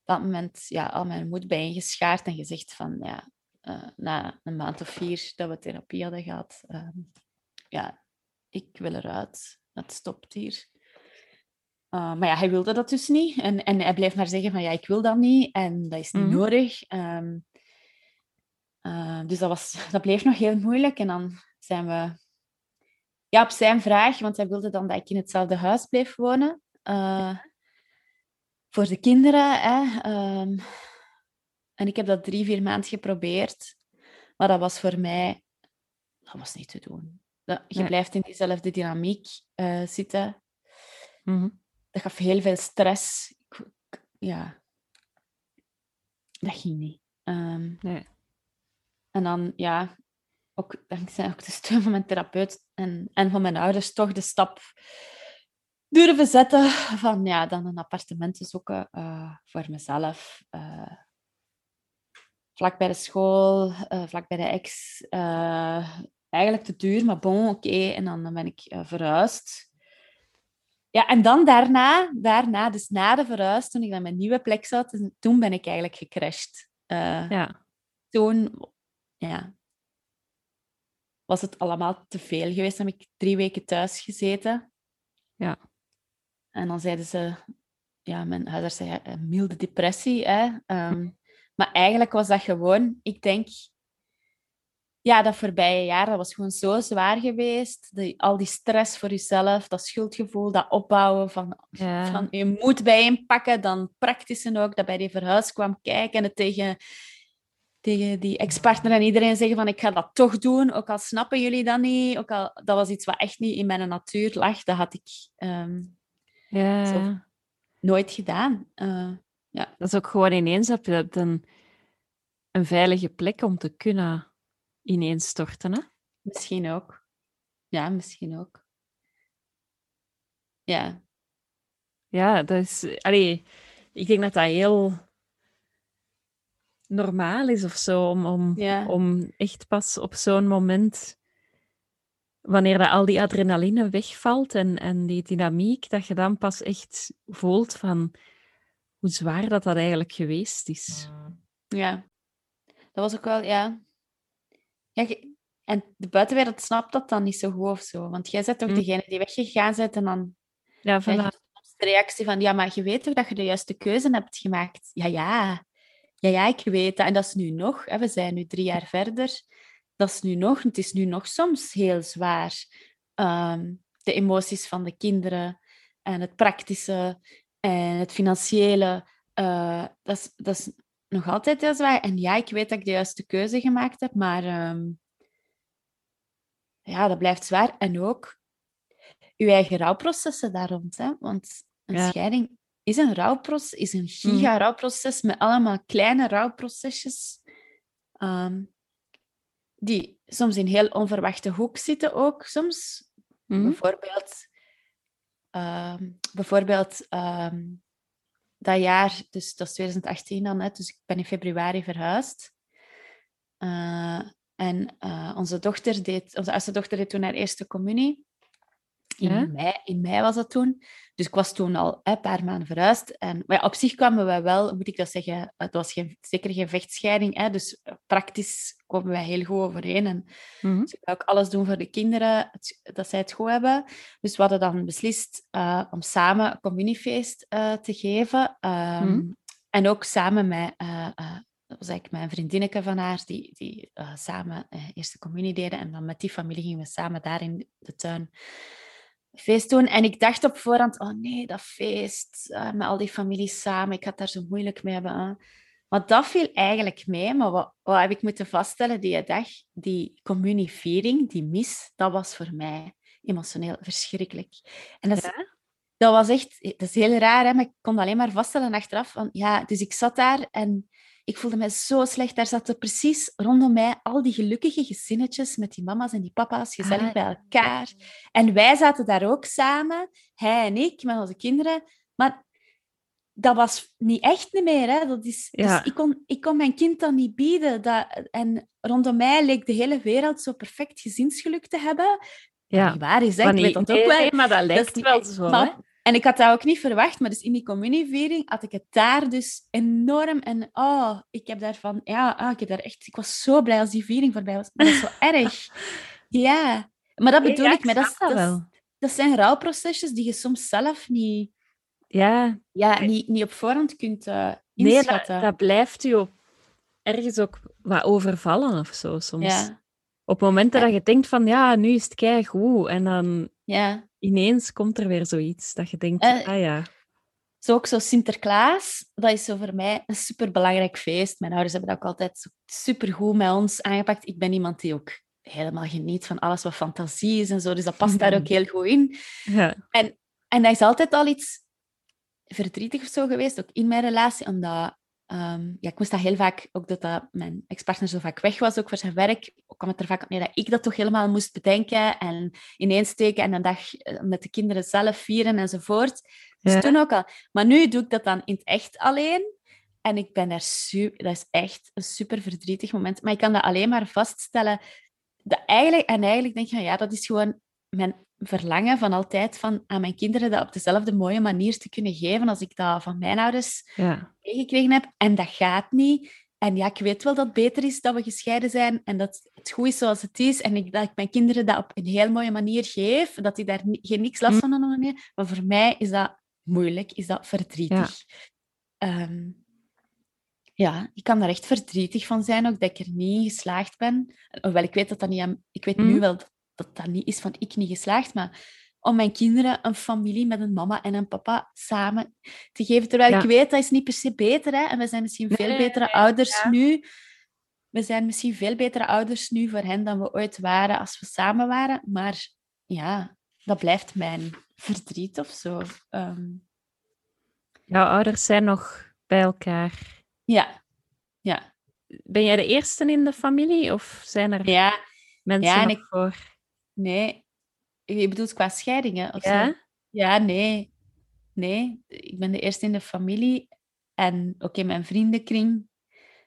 op dat moment ja, al mijn moed ingeschaard en gezegd van ja, uh, na een maand of vier dat we therapie hadden gehad, uh, ja, ik wil eruit. Het stopt hier. Uh, maar ja, hij wilde dat dus niet. En, en hij bleef maar zeggen van ja, ik wil dat niet en dat is niet mm -hmm. nodig. Um, dus dat, was, dat bleef nog heel moeilijk. En dan zijn we ja, op zijn vraag, want hij wilde dan dat ik in hetzelfde huis bleef wonen. Uh, voor de kinderen. Hè, um, en ik heb dat drie, vier maanden geprobeerd. Maar dat was voor mij... Dat was niet te doen. Dat, je nee. blijft in diezelfde dynamiek uh, zitten. Mm -hmm. Dat gaf heel veel stress. Ik, ja. Dat ging niet. Um, nee. En dan, ja, ook dankzij ook de steun van mijn therapeut en, en van mijn ouders, toch de stap durven zetten van ja, dan een appartement te zoeken uh, voor mezelf. Uh, vlak bij de school, uh, vlak bij de ex. eigenlijk te duur, maar bon, oké. Okay. En dan, dan ben ik verhuisd. Ja, en dan daarna, daarna, dus na de verhuis, toen ik dan mijn nieuwe plek zat, toen ben ik eigenlijk gecrashed. ja. Toen, ja, was het allemaal te veel geweest. Dan heb ik drie weken thuis gezeten. Ja. En dan zeiden ze, ja, mijn huisarts zei een milde depressie. Hè? Ehm, maar eigenlijk was dat gewoon, ik denk, ja, dat voorbije jaar, dat was gewoon zo zwaar geweest. Die, al die stress voor jezelf, dat schuldgevoel, dat opbouwen van, van je moet bijeenpakken. Dan praktische ook, dat bij die verhuis kwam kijken en het tegen, tegen die ex-partner en iedereen zeggen van ik ga dat toch doen, ook al snappen jullie dat niet. Ook al, dat was iets wat echt niet in mijn natuur lag. Dat had ik ehm, ja. nooit gedaan. Uh, ja. Dat is ook gewoon ineens heb je een, een veilige plek om te kunnen ineens storten. Hè? Misschien ook. Ja, misschien ook. Ja. Ja, dat is... Allee, ik denk dat dat heel normaal is of zo, om, om, om echt pas op zo'n moment, wanneer dat al die adrenaline wegvalt en, en die dynamiek, dat je dan pas echt voelt van hoe zwaar dat dat eigenlijk geweest is. Ja, dat was ook wel, ja, ja, en de buitenwereld snapt dat dan niet zo goed of zo. Want jij bent toch mm. degene die weggegaan bent en dan... Ja, de reactie van, ja, maar je weet toch dat je de juiste keuze hebt gemaakt? Ja, ja. Ja, ja, ik weet dat. En dat is nu nog. Hè, we zijn nu drie jaar verder. Dat is nu nog. Het is nu nog soms heel zwaar. Ehm, de emoties van de kinderen en het praktische en het financiële. Uh, dat, is, dat is nog altijd heel zwaar. En ja, ik weet dat ik de juiste keuze gemaakt heb, maar ehm, ja, dat blijft zwaar. En ook uw eigen rouwprocessen daar rond. Hè? Want een scheiding is een rouwproces, is een mm. giga-rouwproces met allemaal kleine rouwprocesjes. Ehm, die soms in heel onverwachte hoek zitten ook soms. Mm. Bijvoorbeeld, ehm, bijvoorbeeld dat jaar, dus dat is 2018 dan, hè, dus ik ben in februari verhuisd. Uh, en uh, onze dochter deed, onze oudste dochter deed toen haar eerste communie. In, mei, in mei was dat toen. Dus ik was toen al een paar maanden verhuisd. En, maar ja, op zich kwamen wij wel, moet ik dat zeggen, het was geen, zeker geen vechtscheiding. Hè, dus eh, praktisch komen wij heel goed overeen. En mm -hmm. ook alles doen voor de kinderen, dat zij het goed hebben. Dus we hadden dan beslist uh, om samen een communiefeest uh, te geven. Um, mm -hmm. En ook samen met... dat was eigenlijk mijn vriendinnetje van haar, die, die samen eerste communie deden. En dan met die familie gingen we samen daar in de tuin feest doen. En ik dacht op voorhand, oh nee, dat feest uh, met al die families samen, ik had daar zo moeilijk mee hebben. Hè. Maar dat viel eigenlijk mee. Maar wat, wat heb ik moeten vaststellen die dag? Die communieviering, die mis, dat was voor mij emotioneel verschrikkelijk. En dat, dat was echt, dat is heel raar, hè, maar ik kon alleen maar vaststellen achteraf. Van, ja, dus ik zat daar en ik voelde me zo slecht. Daar zaten precies rondom mij al die gelukkige gezinnetjes met die mama's en die papa's gezellig ah, bij elkaar. En wij zaten daar ook samen, hij en ik, met onze kinderen. Maar dat was niet echt meer. Hè. Dat is, dus ik, kon, ik kon mijn kind dan niet bieden. Dat, en rondom mij leek de hele wereld zo perfect gezinsgeluk te hebben. Ja. Niet waar is, hè? ik weet dat ook wel. maar dat lijkt wel zo. En ik had dat ook niet verwacht, maar dus in die communieviering had ik het daar dus enorm en oh, ik heb daarvan, ja, oh, ik heb daar echt, ik was zo blij als die viering voorbij was. Maar dat is zo erg. Ja, maar dat bedoel ik, maar dat, dat, dat, zijn rouwprocesjes die je soms zelf niet, ja. Ja, niet, niet op voorhand kunt uh, inschatten. Nee, dat, blijft je ergens ook wat overvallen of zo soms. Ja. Op momenten dat je denkt van, ja, nu is het kei goed. En dan ja. Ineens komt er weer zoiets dat je denkt, uh, ah ja. Zo ook zo Sinterklaas, dat is zo voor mij een superbelangrijk feest. Mijn ouders hebben dat ook altijd supergoed met ons aangepakt. Ik ben iemand die ook helemaal geniet van alles wat fantasie is en zo. Dus dat past daar ook heel goed in. Ja. En, en dat is altijd al iets verdrietig of zo geweest, ook in mijn relatie, omdat Ehm, ja, ik moest dat heel vaak, ook dat, dat mijn ex-partner zo vaak weg was, ook voor zijn werk, kwam het er vaak op neer dat ik dat toch helemaal moest bedenken en ineensteken en een dag eh, met de kinderen zelf vieren enzovoort. Dus toen ook al. Maar nu doe ik dat dan in het echt alleen. En ik ben daar super... Dat is echt een super verdrietig moment. Maar ik kan dat alleen maar vaststellen. Dat eigenlijk, en eigenlijk denk je, ja, dat is gewoon mijn verlangen van altijd van aan mijn kinderen dat op dezelfde mooie manier te kunnen geven als ik dat van mijn ouders ja. meegekregen heb. En dat gaat niet. En ja, ik weet wel dat het beter is dat we gescheiden zijn en dat het goed is zoals het is. En ik, dat ik mijn kinderen dat op een heel mooie manier geef, dat die daar geen niks last hm. van hebben. Maar voor mij is dat moeilijk? Is dat verdrietig? Ehm, ja, ik kan daar echt verdrietig van zijn, ook dat ik er niet geslaagd ben. Hoewel ik weet dat dat niet aan, ik weet nu Mhm. wel dat, dat dat niet is van ik niet geslaagd, maar om mijn kinderen een familie met een mama en een papa samen te geven. Terwijl Ja. ik weet, dat is niet per se beter. Hè? En we zijn misschien veel nee, betere nee, ouders ja. nu. We zijn misschien veel betere ouders nu voor hen dan we ooit waren als we samen waren. Maar ja, dat blijft mijn verdriet of zo. Ehm, Jouw ouders zijn nog bij elkaar. ja, ja. Ben jij de eerste in de familie of zijn er Ja, mensen Ja, ik- voor? Nee. Je bedoelt qua scheidingen of zo? Ja? Ja, nee. Nee, ik ben de eerste in de familie. En oké, mijn vriendenkring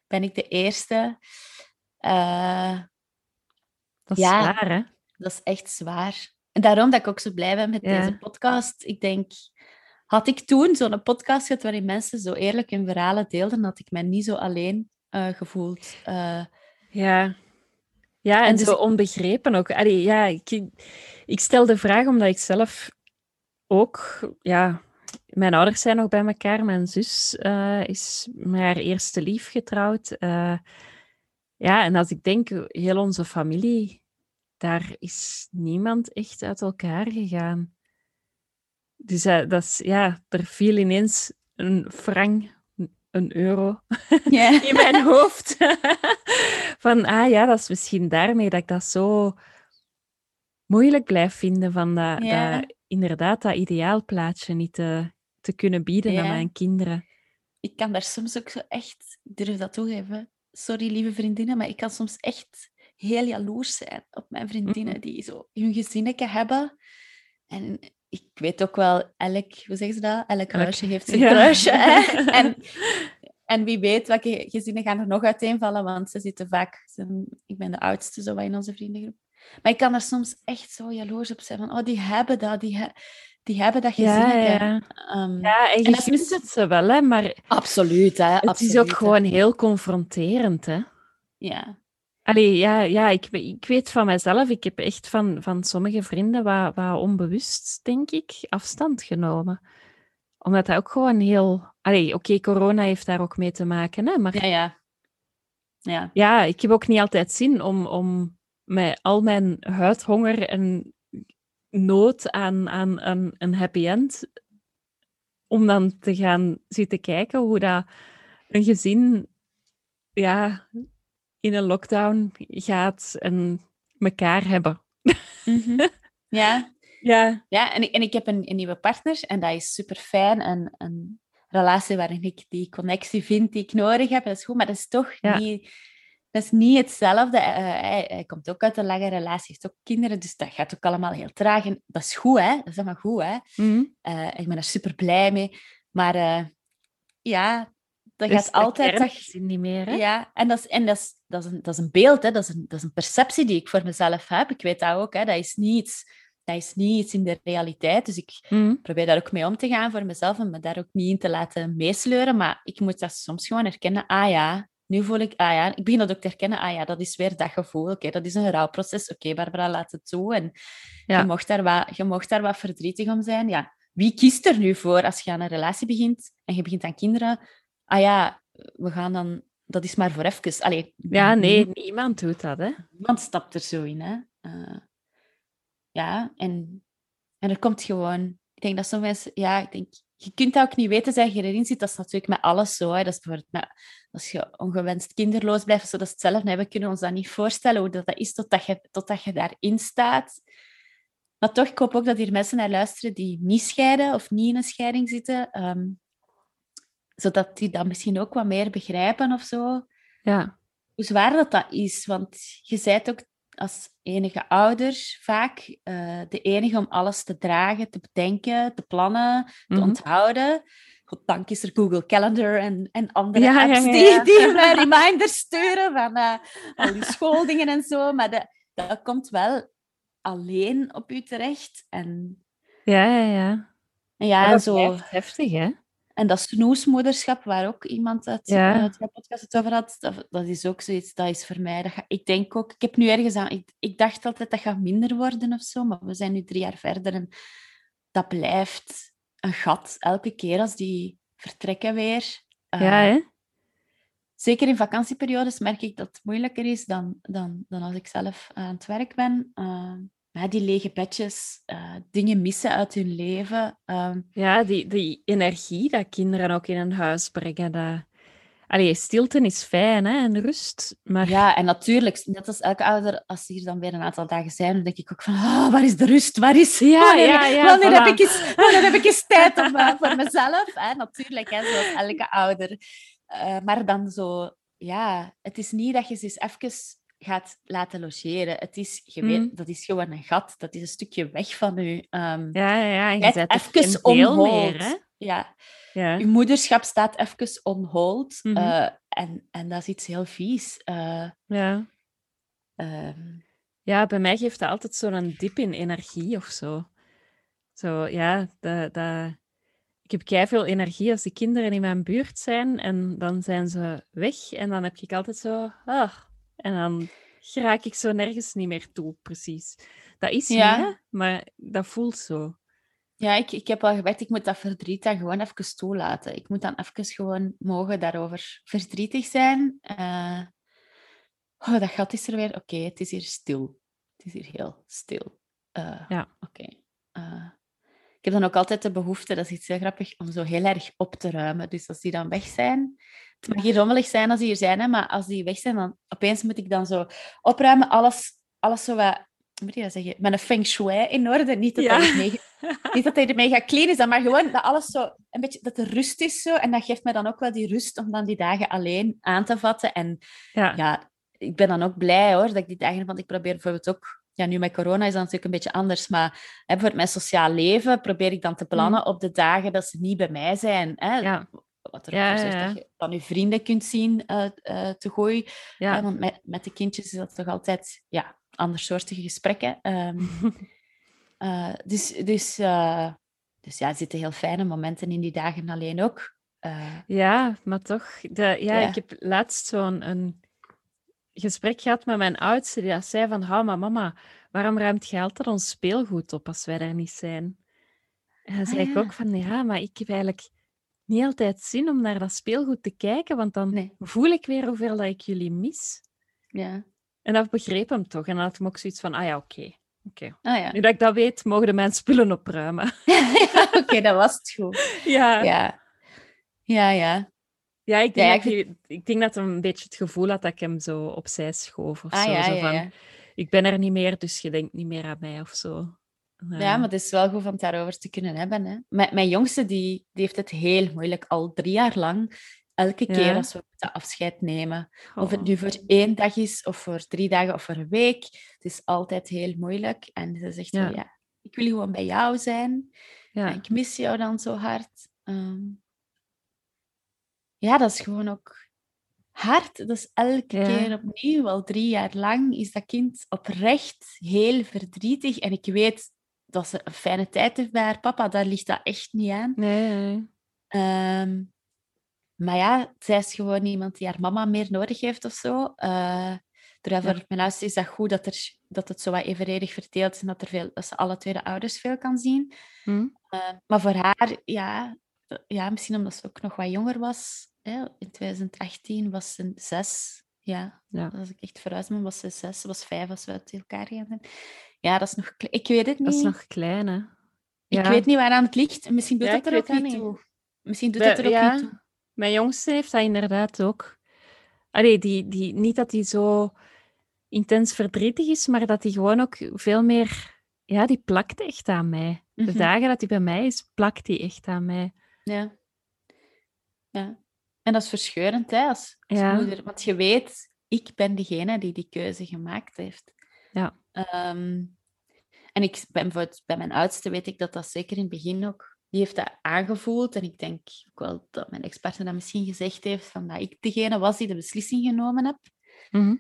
ben ik de eerste. Eh, Dat is Ja. waar, hè? dat is echt zwaar. En daarom dat ik ook zo blij ben met Ja. deze podcast. Ik denk, had ik toen zo'n podcast gehad waarin mensen zo eerlijk hun verhalen deelden, had ik mij niet zo alleen eh, gevoeld. Eh, Ja. Ja, en, En dus zo onbegrepen ook. Allee, ja, ik, ik stel de vraag omdat ik zelf ook... Ja, mijn ouders zijn nog bij elkaar. Mijn zus eh, is met haar eerste lief getrouwd. Eh, ja, en als ik denk, heel onze familie, daar is niemand echt uit elkaar gegaan. Dus eh, dat is, ja, er viel ineens een frank, een euro in mijn hoofd. van, ah ja, dat is misschien daarmee dat ik dat zo moeilijk blijf vinden. Van dat, Ja. dat, inderdaad, dat ideaalplaatje niet te, te kunnen bieden aan mijn kinderen. ik kan daar soms ook zo echt, ik durf dat toegeven, sorry lieve vriendinnen, maar ik kan soms echt heel jaloers zijn op mijn vriendinnen Mhm. die zo hun gezinnetje hebben. En ik weet ook wel, elk, hoe zeggen ze dat? Elk huisje heeft zijn Ja. kruisje. Hè? En, en wie weet welke gezinnen gaan er nog uiteenvallen, want ze zitten vaak, ze- ik ben de oudste zo in onze vriendengroep. Maar ik kan er soms echt zo jaloers op zijn van, oh, die hebben dat, die, he- die hebben dat Ja, gezinnetje. ja. Ehm, ja, en je dat is het ze wel, hè, maar Absoluut, hè. het absoluut, is ook hè. gewoon heel confronterend. Hè. Ja. Allee, ja, ja ik, ik weet van mezelf, ik heb echt van, van sommige vrienden wat, wat onbewust, denk ik, afstand genomen. Omdat dat ook gewoon heel... Allee, oké, corona heeft daar ook mee te maken, hè, maar Ja, ja. Ja, ja, ik heb ook niet altijd zin om, om met al mijn huidhonger en nood aan, aan, aan een happy end, om dan te gaan zitten kijken hoe dat een gezin ja, in een lockdown gaat en elkaar hebben. Mhm. ja. Ja, ja en, ik, en ik heb een, een nieuwe partner en dat is super fijn. Een, een relatie waarin ik die connectie vind die ik nodig heb, dat is goed, maar dat is toch Ja. niet, dat is niet hetzelfde. Eh, hij, hij komt ook uit een lange relatie, heeft ook kinderen, dus dat gaat ook allemaal heel traag. En dat is goed, hè? Dat is allemaal goed, hè? Mhm. Eh, ik ben er super blij mee. Maar eh, ja, dat Dus gaat altijd... dat- kerngezin niet meer, hè? Ja, en, dat is, en dat, is, dat, is een, dat is een beeld, hè? Dat, is een, dat is een perceptie die ik voor mezelf heb. Ik weet dat ook, hè? Dat, is niet iets, dat is niet iets in de realiteit. Dus ik Mhm. probeer daar ook mee om te gaan voor mezelf en me daar ook niet in te laten meesleuren. Maar ik moet dat soms gewoon herkennen. Ah ja, nu voel ik... Ah ja, ik begin dat ook te herkennen. Ah ja, dat is weer dat gevoel. Oké, dat is een rouwproces. Oké, Barbara, laat het toe. En Ja. je, mocht daar wat, je mocht daar wat verdrietig om zijn. Ja, wie kiest er nu voor als je aan een relatie begint en je begint aan kinderen? Ah ja, we gaan dan... Dat is maar voor even. Allee, Ja, nee, niemand doet dat, hè? Niemand stapt er zo in, hè. Eh, ja, en, en er komt gewoon... Ik denk dat sommige mensen... Ja, ik denk... Je kunt dat ook niet weten, als je erin zit. Dat is natuurlijk met alles zo. Hè. Dat is bijvoorbeeld met, als je ongewenst kinderloos blijft, zo, dat is hetzelfde. hè. We kunnen ons dat niet voorstellen, hoe dat, dat is totdat je, totdat je daarin staat. Maar toch, ik hoop ook dat hier mensen naar luisteren die niet scheiden of niet in een scheiding zitten. ehm, zodat die dat misschien ook wat meer begrijpen of zo Ja. hoe zwaar dat, dat is. Want je bent ook als enige ouder vaak eh, de enige om alles te dragen, te bedenken, te plannen, te Mhm. onthouden. Goddank is er Google Calendar en, en andere Ja, apps ja, die, ja. die mij reminders sturen van eh, al die schooldingen en zo. Maar dat, dat komt wel alleen op u terecht. En, Ja, ja, ja. en ja, en dat zo... heftig, hè? En dat snoesmoederschap, waar ook iemand uit, Ja. uit jouw podcast het over had, dat, dat is ook zoiets, dat is voor mij... Dat ga, ik denk ook, ik heb nu ergens aan... Ik, ik dacht altijd dat gaat minder worden of zo, maar we zijn nu drie jaar verder en dat blijft... een gat. Elke keer als die vertrekken weer. Uh, ja, hè? Zeker in vakantieperiodes merk ik dat het moeilijker is dan, dan, dan als ik zelf aan het werk ben. Uh, die lege bedjes, uh, dingen missen uit hun leven. Um, ja, die, die energie dat kinderen ook in een huis brengen. Dat... Allee, stilte is fijn hè? en rust. Maar... Ja, en natuurlijk, net als elke ouder, als ze hier dan weer een aantal dagen zijn, dan denk ik ook van, oh, waar is de rust? Waar is... Ja, wanneer, ja, ja, wanneer, voilà. heb, ik eens, wanneer heb ik eens tijd om, uh, voor mezelf? Hè? Natuurlijk, hè, zoals elke ouder. Uh, maar dan zo, ja, het is niet dat je ze eens even gaat laten logeren. Het is, je weet, Mm. dat is gewoon een gat. Dat is een stukje weg van u. Um, Ja, ja, ja. Je er even hè? Ja, Ja. uw moederschap staat even on hold. Mhm. uh, en, en dat is iets heel vies. Uh, ja. um, Ja, bij mij geeft dat altijd zo'n dip in energie of zo. Zo, ja, dat, dat... ik heb kei veel energie als de kinderen in mijn buurt zijn en dan zijn ze weg en dan heb ik altijd zo, ah, en dan raak ik zo nergens niet meer toe, precies. Dat is Ja. niet, hè, maar dat voelt zo. ja, ik, ik heb al gewerkt, ik moet dat verdriet dan gewoon even toelaten. Ik moet dan even gewoon mogen daarover verdrietig zijn. Uh, oh, dat gat is er weer. Oké, het is hier stil. Het is hier heel stil. Uh, Ja. Oké. Uh, ik heb dan ook altijd de behoefte, dat is iets heel grappig, om zo heel erg op te ruimen. Dus als die dan weg zijn, het mag hier rommelig zijn als die hier zijn, hè, maar als die weg zijn, dan opeens moet ik dan zo opruimen, alles, alles zo wat, moet je dat zeggen, met een feng shui in orde. Niet dat, Ja. hij, ermee, niet dat hij ermee gaat clean is, dan, maar gewoon dat alles zo, een beetje, dat er rust is zo. En dat geeft me dan ook wel die rust om dan die dagen alleen aan te vatten. En Ja, ja, ik ben dan ook blij hoor, dat ik die dagen, want ik probeer bijvoorbeeld ook, ja, nu met corona is dat natuurlijk een beetje anders, maar hè, bijvoorbeeld mijn sociaal leven probeer ik dan te plannen op de dagen dat ze niet bij mij zijn. Hè? Mm. ja, Wat er Ja, ja. dat je dan je vrienden kunt zien eh eh, te gooien. ja. Want met, met de kindjes is dat toch altijd ja, andersoortige gesprekken. Ehm, eh, dus, dus, dus ja, er zitten heel fijne momenten in die dagen alleen ook. Ja, maar toch. De, ja, Ja. ik heb laatst zo'n een gesprek gehad met mijn oudste, die zei van, hou maar mama, waarom ruimt je altijd ons speelgoed op als wij er niet zijn? En dan Ah, zei ik ook van, ja, maar ik heb eigenlijk niet altijd zin om naar dat speelgoed te kijken, want dan Nee. voel ik weer hoeveel dat ik jullie mis. ja. En dat begreep hem toch. En dan had hem ook zoiets van, ah ja, oké. oké. Ah ja. Nu dat ik dat weet, mogen de mijn spullen opruimen. Oké, dat was het goed. ja. Ja. Ja, ja. Ja, ik denk, Ja, dat hij, ik denk dat hij een beetje het gevoel had dat ik hem zo opzij schoof of Ah, zo. zo van, ik ben er niet meer, dus je denkt niet meer aan mij of zo. Ja, maar het is wel goed om het daarover te kunnen hebben. Hè. Mijn, mijn jongste die, die heeft het heel moeilijk, al drie jaar lang. Elke Ja. keer als we moeten afscheid nemen. Of het oh, nu voor één dag is, of voor drie dagen, of voor een week. Het is altijd heel moeilijk. En ze zegt Ja. zo, ja, ik wil gewoon bij jou zijn. ja. En ik mis jou dan zo hard. Ehm, ja, dat is gewoon ook hard. Dat is elke Ja. keer opnieuw. Al drie jaar lang is dat kind oprecht heel verdrietig. En ik weet dat ze een fijne tijd heeft bij haar papa. Daar ligt dat echt niet aan. Nee, nee. Ehm, maar ja, zij is gewoon iemand die haar mama meer nodig heeft of zo. Terwijl Ja. voor mijn oudste is dat goed dat, er, dat het zo wat evenredig verdeeld is en dat, er veel, dat ze alle twee de ouders veel kan zien. Hm? Eh, maar voor haar, ja, ja, misschien omdat ze ook nog wat jonger was. Hè, in 2018 was ze zes. Ja, Ja. als ik echt vooruit ben, was ze zes. Ze was vijf als we uit elkaar gaan. Ja, dat is nog... kle- Ik weet het niet. Dat is nog klein, hè? Ik Ja. weet niet waaraan het ligt. Misschien doet Ja, het ik er ook dat niet toe. Misschien doet het er ook ja, niet toe. Mijn jongste heeft dat inderdaad ook. Allee, die, die, niet dat hij zo intens verdrietig is, maar dat hij gewoon ook veel meer... Ja, die plakt echt aan mij. De Mhm. dagen dat hij bij mij is, plakt hij echt aan mij. Ja. ja. En dat is verscheurend, hè, als, als Ja. moeder. Want je weet, ik ben degene die die keuze gemaakt heeft. Ja. Ehm, en ik ben bijvoorbeeld bij mijn oudste weet ik dat dat zeker in het begin ook... Die heeft dat aangevoeld. En ik denk ook wel dat mijn experte dat misschien gezegd heeft, van dat ik degene was die de beslissing genomen heb. Mhm.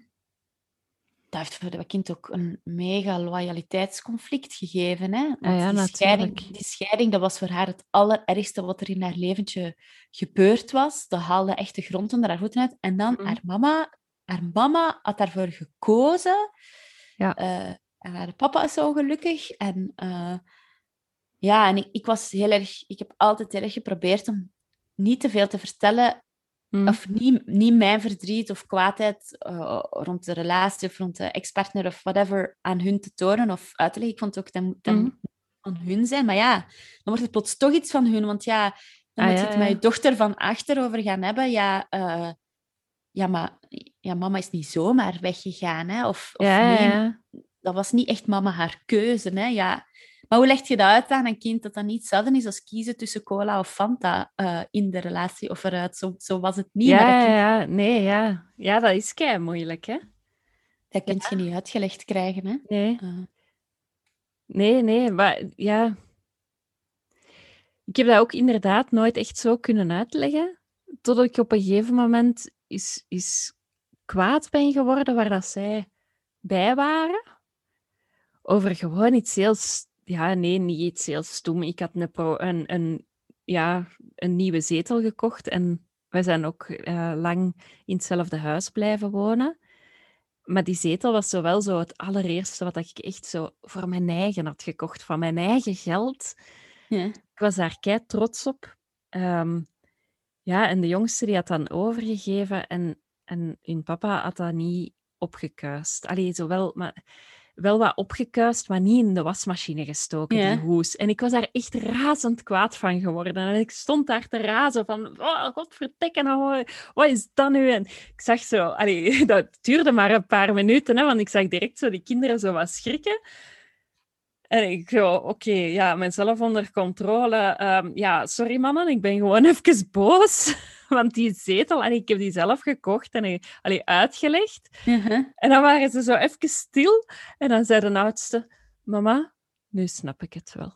Dat heeft voor dat kind ook een mega loyaliteitsconflict gegeven. Hè? Want Ah ja, die, scheiding, die scheiding, dat was voor haar het allerergste wat er in haar leventje gebeurd was. Dat haalde echt de grond onder haar voeten uit. En dan Mhm. haar mama, haar mama had daarvoor gekozen. Ja. En haar papa is zo gelukkig. En, eh, ja, en ik, ik was heel erg... Ik heb altijd heel erg geprobeerd om niet te veel te vertellen Mm. of niet, niet mijn verdriet of kwaadheid eh, rond de relatie of rond de ex-partner of whatever aan hun te tonen of uit te leggen. Ik vond het ook, dat, moet- dat moet van hun zijn. Maar ja, dan wordt het plots toch iets van hun. Want ja, dan Ah, moet je ja, het met je dochter van achter over gaan hebben. Ja, ja maar ja, mama is niet zomaar weggegaan. Hè? Of, of Ja, nee, ja. dat was niet echt mama haar keuze. Hè? Ja. Maar hoe leg je dat uit aan een kind dat dat niet hetzelfde is als kiezen tussen cola of Fanta eh, in de relatie of eruit? Zo, zo was het niet. Ja, maar ja, kind, ja. Nee, ja. Ja, dat is kei moeilijk, hè? dat kun je niet uitgelegd krijgen. Hè? Nee. Eh, Nee, nee, maar ja. Ik heb dat ook inderdaad nooit echt zo kunnen uitleggen. Totdat ik op een gegeven moment is, is kwaad ben geworden waar dat zij bij waren. Over gewoon iets heel... Ja, nee, niet iets heel stoem. Ik had een, pro, een, een, ja, een nieuwe zetel gekocht en we zijn ook eh, lang in hetzelfde huis blijven wonen. Maar die zetel was zowel zo het allereerste wat ik echt zo voor mijn eigen had gekocht, van mijn eigen geld. ja. Ik was daar kei trots op. Ehm, ja, en de jongste die had dan overgegeven en, en hun papa had dat niet opgekuist. Allee, zowel, maar wel wat opgekuist, maar niet in de wasmachine gestoken, Ja. die hoes. En ik was daar echt razend kwaad van geworden. En ik stond daar te razen van, oh, godvertekken, oh, wat is dat nu? En ik zag zo, allee, dat duurde maar een paar minuten, hè, want ik zag direct zo die kinderen zo wat schrikken. En ik zo, oké, ja, mezelf onder controle. Ehm, ja, sorry mannen, ik ben gewoon even boos. Want die zetel, en ik heb die zelf gekocht en allee, uitgelegd. Uh-huh. En dan waren ze zo even stil. En dan zei de oudste, mama, nu snap ik het wel.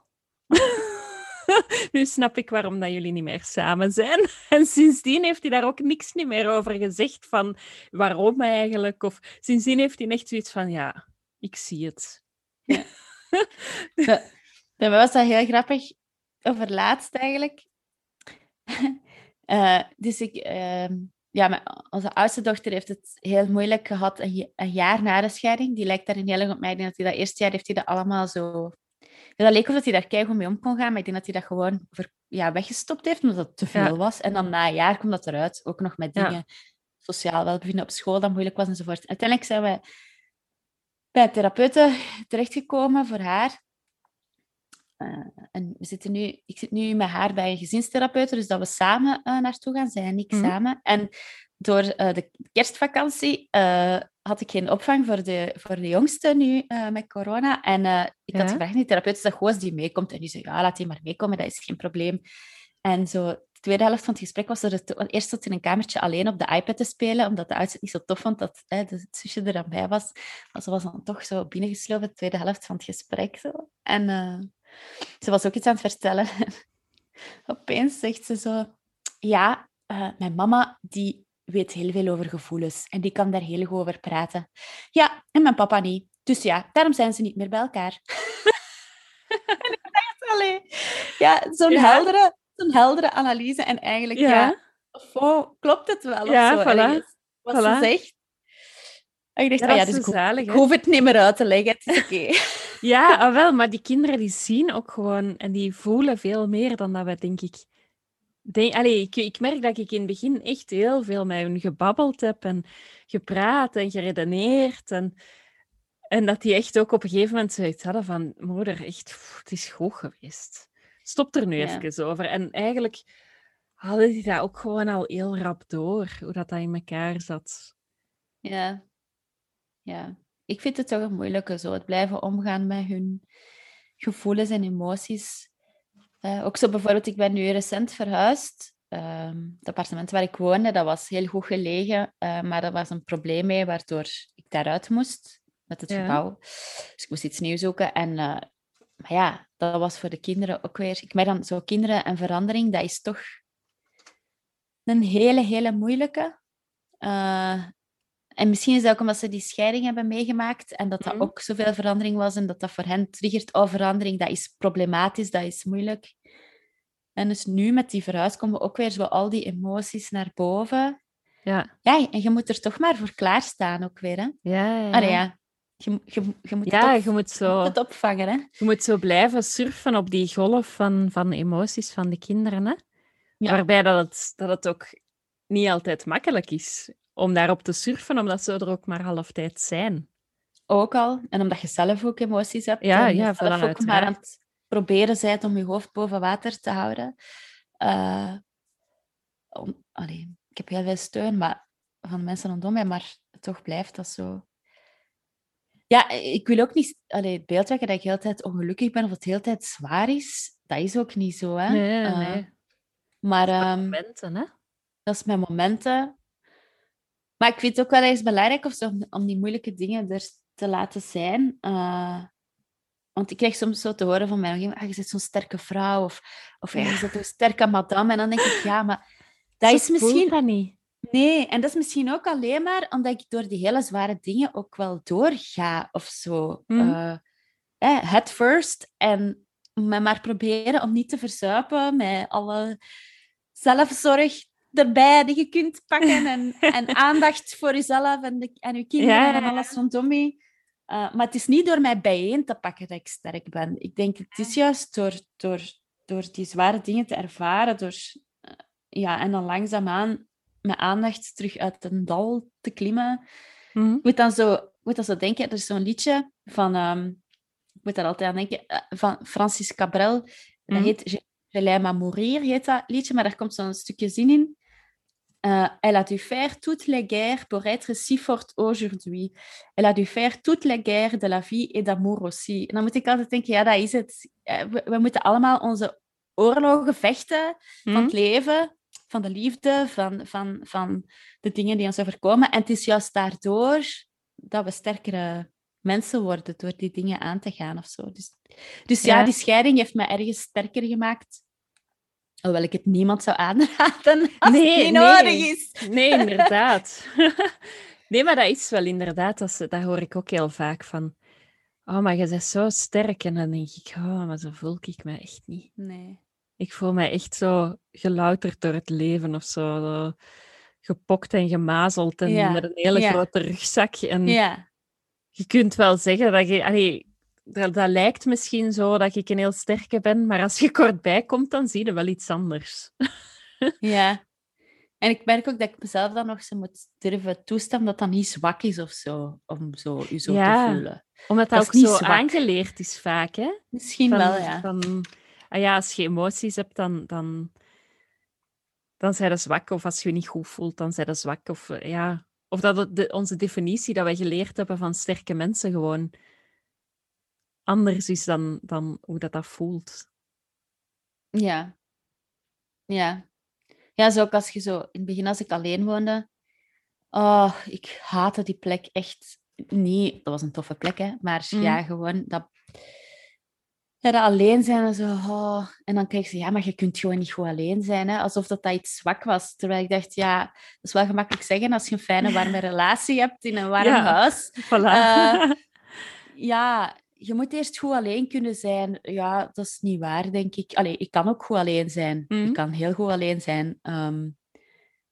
nu snap ik waarom dat jullie niet meer samen zijn. En sindsdien heeft hij daar ook niks niet meer over gezegd van waarom eigenlijk. Of sindsdien heeft hij echt zoiets van, ja, ik zie het. Bij mij was dat heel grappig. Over laatst eigenlijk. Eh, dus ik... ehm, ja, mijn, onze oudste dochter heeft het heel moeilijk gehad een, een jaar na de scheiding. Die lijkt daar heel erg op mij. Ik denk dat hij dat eerste jaar heeft hij dat allemaal zo... Dat leek of dat hij daar keihard mee om kon gaan, maar ik denk dat hij dat gewoon ver, ja, weggestopt heeft, omdat het te veel Ja. was. En dan na een jaar komt dat eruit, ook nog met Ja. dingen, sociaal welbevinden op school, dat moeilijk was enzovoort. Uiteindelijk zijn we bij een therapeute terechtgekomen voor haar. Eh, en we zitten nu, ik zit nu met haar bij een gezinstherapeute, dus dat we samen eh, naartoe gaan, zij en ik Mhm. samen. En door eh, de kerstvakantie had ik geen opvang voor de, voor de jongste nu met corona. En ik had gevraagd aan die therapeut dat gewoon als die meekomt. En die zei, ja, laat die maar meekomen, dat is geen probleem. En zo, tweede helft van het gesprek was er... Het, eerst zat in een kamertje alleen op de iPad te spelen, omdat de het niet zo tof vond dat hè, de- het zusje er dan bij was. Maar ze was dan toch zo binnengeslopen, de tweede helft van het gesprek. Zo. En eh, ze was ook iets aan het vertellen. Opeens zegt ze zo... Ja, eh, mijn mama die weet heel veel over gevoelens en die kan daar heel goed over praten. Ja, en mijn papa niet. Dus ja, daarom zijn ze niet meer bij elkaar. en ik dacht, allee, ja, zo'n Ja. heldere, zo'n heldere analyse. En eigenlijk, ja, Ja. oh, klopt het wel Ja, of zo? voilà. Wat Voilà. ze zegt. En ik dacht, Ja, ah, ja, dus ik, hoef- zalig, het niet meer uit te leggen. Het is oké. Ja, ah, wel, maar die kinderen die zien ook gewoon en die voelen veel meer dan dat we, denk ik. Denk, allee, ik, ik merk dat ik in het begin echt heel veel met hun gebabbeld heb en gepraat en geredeneerd. En, en dat die echt ook op een gegeven moment zoiets hadden van: Moeder, echt, pff, het is goed geweest. Stop er nu Ja. even over. En eigenlijk hadden die dat ook gewoon al heel rap door, hoe dat, dat in elkaar zat. Ja. ja, ik vind het toch een moeilijke zo. Het blijven omgaan met hun gevoelens en emoties. Eh, ook zo bijvoorbeeld, ik ben nu recent verhuisd. Ehm, het appartement waar ik woonde, dat was heel goed gelegen, eh, maar er was een probleem mee, waardoor ik daaruit moest met het Ja. gebouw. Dus ik moest iets nieuws zoeken. En, eh, maar ja, dat was voor de kinderen ook weer... Ik merk dan zo kinderen en verandering, dat is toch een hele, hele moeilijke. Eh, en misschien is dat ook omdat ze die scheiding hebben meegemaakt en dat dat Mhm. ook zoveel verandering was en dat dat voor hen triggert, oh, verandering, dat is problematisch, dat is moeilijk. En dus nu met die verhuis komen ook weer zo al die emoties naar boven. Ja, Ja, en je moet er toch maar voor klaarstaan ook weer, hè? ja, ja. Allee, ja. Je, je, je moet, Ja, op- je moet je moet zo, het opvangen. Hè? je moet zo blijven surfen op die golf van, van emoties van de kinderen. Hè? Ja. Waarbij dat het, dat het ook niet altijd makkelijk is om daarop te surfen, omdat ze er ook maar half tijd zijn. Ook al. En omdat je zelf ook emoties hebt. Ja, en ja, zelf voilà, ook maar aan het proberen bent om je hoofd boven water te houden. Eh, om, allee, ik heb heel veel steun maar, van mensen rondom mij, maar toch blijft dat zo. Ja, ik wil ook niet allee, het beeld wekken dat ik de hele tijd ongelukkig ben of het de hele tijd zwaar is. Dat is ook niet zo. Hè? Nee, nee, Eh, nee. maar Maar ehm, momenten, hè? dat is mijn momenten. Maar ik vind het ook wel eens belangrijk of zo, om, om die moeilijke dingen er te laten zijn. Eh, want ik krijg soms zo te horen van mijn omgeving, ah, je bent zo'n sterke vrouw of, of "Ja, je bent een sterke madame. En dan denk ik, ja, maar dat Zo is misschien... dat niet. Nee, en dat is misschien ook alleen maar omdat ik door die hele zware dingen ook wel doorga of zo. Mhm. Eh, head first en maar proberen om niet te verzuipen met alle zelfzorg erbij die je kunt pakken en, en aandacht voor jezelf en, de, en je kinderen Ja, en alles rondom je. Eh, maar het is niet door mij bijeen te pakken dat ik sterk ben. Ik denk, het is juist door, door, door die zware dingen te ervaren, door, eh, ja, en dan langzaamaan mijn aandacht terug uit een dal te klimmen. Mhm. Ik moet dan zo, moet dan zo denken, er is zo'n liedje van, ehm, ik moet daar altijd aan denken, eh, van Francis Cabrel. Dat Mhm. heet Je, Je l'aime mourir, heet dat liedje, maar daar komt zo'n stukje zin in. Euh, elle a dû faire toutes les guerres pour être si forte aujourd'hui. Elle a dû faire toutes les guerres de la vie et d'amour aussi. En dan moet ik altijd denken, ja, dat is het. Eh, We, we moeten allemaal onze oorlogen vechten van Mhm. het leven, van de liefde, van, van, van de dingen die ons overkomen. En het is juist daardoor dat we sterkere mensen worden, door die dingen aan te gaan of zo. Dus, dus ja, Ja. die scheiding heeft me ergens sterker gemaakt. Hoewel ik het niemand zou aanraden als Nee, het niet nee. nodig is. Nee, inderdaad. nee, maar dat is wel inderdaad, dat, ze- dat hoor ik ook heel vaak van. Oh, maar je bent zo sterk. En dan denk ik, oh, maar zo voel ik me echt niet. Nee. Ik voel me echt zo gelouterd door het leven of zo. zo gepokt en gemazeld en Ja, met een hele ja. grote rugzak. En Ja, je kunt wel zeggen dat je... allee, dat, dat lijkt misschien zo dat ik een heel sterke ben, maar als je kort bij komt, dan zie je wel iets anders. ja. En ik merk ook dat ik mezelf dan nog zo moet durven toestaan dat dat niet zwak is of zo, om zo, u zo te voelen. Omdat Dat dat, ook niet zo zwak. aangeleerd is vaak, hè? Misschien Van, wel, ja. Van, ah ja, als je emoties hebt, dan, dan, dan zijn ze zwak. Of als je je niet goed voelt, dan zijn ze zwak. Of, eh, ja, of dat de, onze definitie dat wij geleerd hebben van sterke mensen gewoon anders is dan, dan hoe dat, dat voelt. Ja. Ja. Ja, zo ook als je zo... In het begin, als ik alleen woonde... Oh, ik haatte die plek echt niet. Dat was een toffe plek, hè. Maar Mm. ja, gewoon dat... Ja, dat alleen zijn en zo... oh. En dan krijg je, ja, maar je kunt gewoon niet goed alleen zijn, hè. Alsof dat, dat iets zwak was. Terwijl ik dacht, ja, dat is wel gemakkelijk zeggen als je een fijne, warme relatie hebt in een warm Ja. huis. Voilà. Eh, Ja, je moet eerst goed alleen kunnen zijn. Ja, dat is niet waar, denk ik. Allee, ik kan ook goed alleen zijn. Mhm. Ik kan heel goed alleen zijn. Ehm,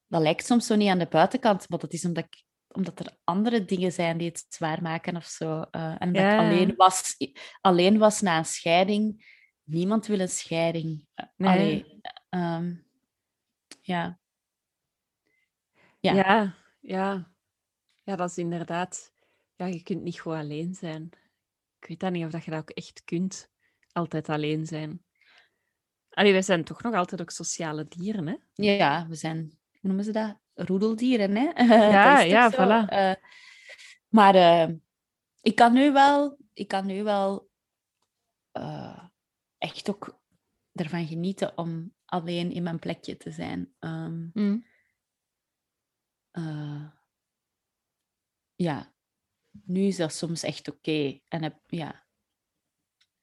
dat lijkt soms zo niet aan de buitenkant, maar dat is omdat, ik, omdat er andere dingen zijn die het zwaar maken of zo. Eh, en dat Ja. ik alleen was, alleen was na een scheiding. Niemand wil een scheiding. Eh, Nee. Allee, ehm, ja. Ja. Ja, ja. Ja, dat is inderdaad... Ja, je kunt niet gewoon alleen zijn. Ik weet dat niet of dat je dat ook echt kunt. Altijd alleen zijn. Allee, wij zijn toch nog altijd ook sociale dieren, hè? Ja, we zijn, hoe noemen ze dat? Roedeldieren, hè? Ja, ja, voilà. Eh, maar eh, ik kan nu wel, ik kan nu wel eh, echt ook ervan genieten om alleen in mijn plekje te zijn. Ehm, eh, ja, nu is dat soms echt oké. En, heb- ja.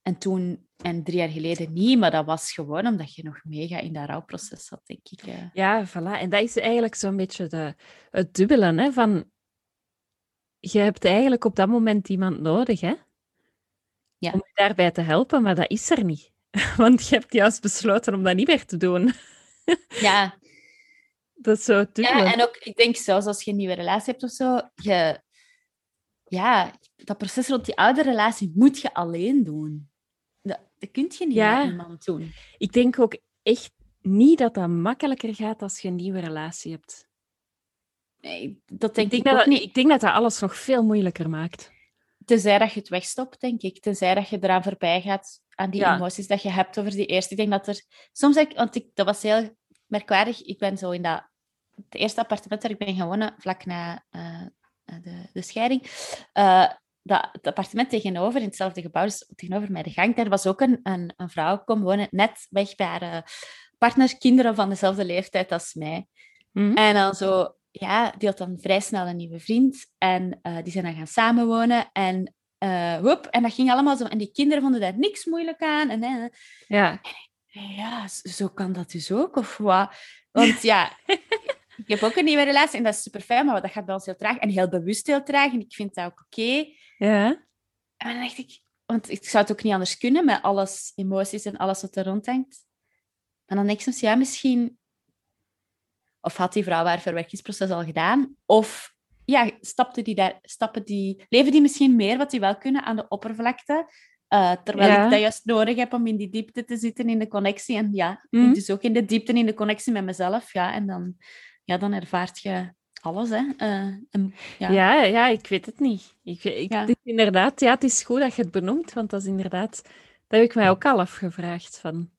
En toen, en drie jaar geleden niet, maar dat was gewoon omdat je nog mega in dat rouwproces zat, denk ik. eh. Ja, voilà. En dat is eigenlijk zo'n beetje de, het dubbele, hè? Van, je hebt eigenlijk op dat moment iemand nodig, hè? Ja. Om je daarbij te helpen, maar dat is er niet. Want je hebt juist besloten om dat niet meer te doen. Ja, Dat is zo het dubbele. Ja, en ook, ik denk zelfs als je een nieuwe relatie hebt of zo, je, ja, dat proces rond die oude relatie moet je alleen doen. Dat, kun je niet Ja. met iemand doen. Ik denk ook echt niet dat dat makkelijker gaat als je een nieuwe relatie hebt. Nee, dat denk Ik denk, ook dat, niet. ik denk dat dat alles nog veel moeilijker maakt. Tenzij dat je het wegstopt, denk ik. Tenzij dat je eraan voorbij gaat aan die Ja. emoties dat je hebt over die eerste. Ik denk dat er... Soms, heb ik, want ik, dat was heel merkwaardig. Ik ben zo in dat... Het eerste appartement waar ik ben gewonnen, vlak na eh, de, de scheiding, eh, dat, het appartement tegenover, in hetzelfde gebouw, dus tegenover mij de gang, daar was ook een, een, een vrouw komen wonen, net weg bij haar eh, partner, kinderen van dezelfde leeftijd als mij. Mhm. En dan zo, ja, die had dan vrij snel een nieuwe vriend. En eh, die zijn dan gaan samenwonen. En, woep, en dat ging allemaal zo. En die kinderen vonden daar niks moeilijk aan. En, Ja. ja, zo kan dat dus ook, of wat? Want ja, ik heb ook een nieuwe relatie en dat is super fijn, maar dat gaat bij ons heel traag. En heel bewust heel traag. En ik vind dat ook oké. Ja. En dan dacht ik, want ik zou het ook niet anders kunnen met alles, emoties en alles wat er rondhangt. En dan denk ik soms, ja, misschien... Of had die vrouw haar verwerkingsproces al gedaan? Of ja, stapte die daar, stappen die, leven die misschien meer wat die wel kunnen aan de oppervlakte? Eh, terwijl Ja. ik dat juist nodig heb om in die diepte te zitten in de connectie. En ja, Mhm. dus ook in de diepte in de connectie met mezelf. Ja, en dan, ja, dan ervaart je alles. Hè. Eh, en, ja. Ja. Ja, ik weet het niet. Ik, ik, Ja. Het is inderdaad, ja, het is goed dat je het benoemt, want dat is inderdaad, dat heb ik mij ook al afgevraagd van,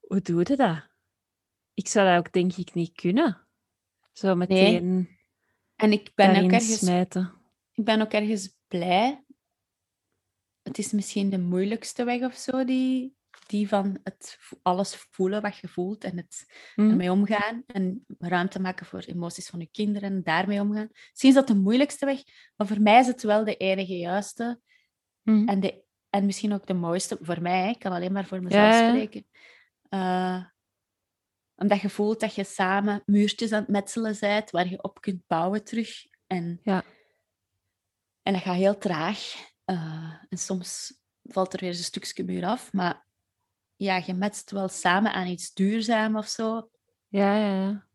hoe doe je dat? Ik zou dat ook denk ik niet kunnen. Zo meteen En ik ben ook ergens smijten. ik ben ook ergens blij. Het is misschien de moeilijkste weg of zo, die, die van het alles voelen wat je voelt en het Hm? ermee omgaan. En ruimte maken voor emoties van je kinderen en daarmee omgaan. Misschien is dat de moeilijkste weg, maar voor mij is het wel de enige juiste. Hm. En, de, en misschien ook de mooiste voor mij. Ik kan alleen maar voor mezelf Ja, spreken. Eh, omdat je voelt dat je samen muurtjes aan het metselen bent, waar je op kunt bouwen terug. En, Ja. en dat gaat heel traag. Eh, en soms valt er weer eens een stukje muur af. Maar ja, je metst wel samen aan iets duurzaam of zo. Ja, ja, ja.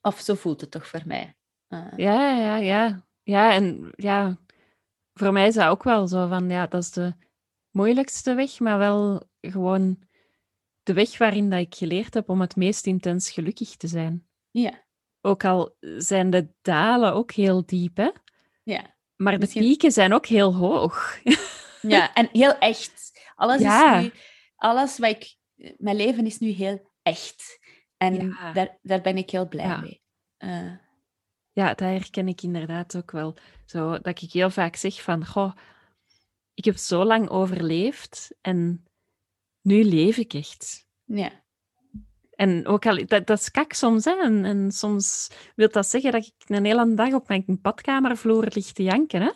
Of zo voelt het toch voor mij. Eh, Ja, ja, ja. Ja, en ja, voor mij is dat ook wel zo van, ja, dat is de moeilijkste weg, maar wel gewoon de weg waarin dat ik geleerd heb om het meest intens gelukkig te zijn. ja, Ook al zijn de dalen ook heel diep, hè? ja. Maar de Misschien- pieken zijn ook heel hoog. Ja, en heel echt. Alles Ja. is nu... Alles wat ik... Mijn leven is nu heel echt. En Ja. daar, daar ben ik heel blij Ja. mee. Eh, Ja, dat herken ik inderdaad ook wel. Zo dat ik heel vaak zeg van, goh, ik heb zo lang overleefd en nu leef ik echt. ja. En ook al, dat, dat is kak soms, hè. En, en soms wil dat zeggen dat ik een hele dag op mijn badkamervloer lig te janken, hè.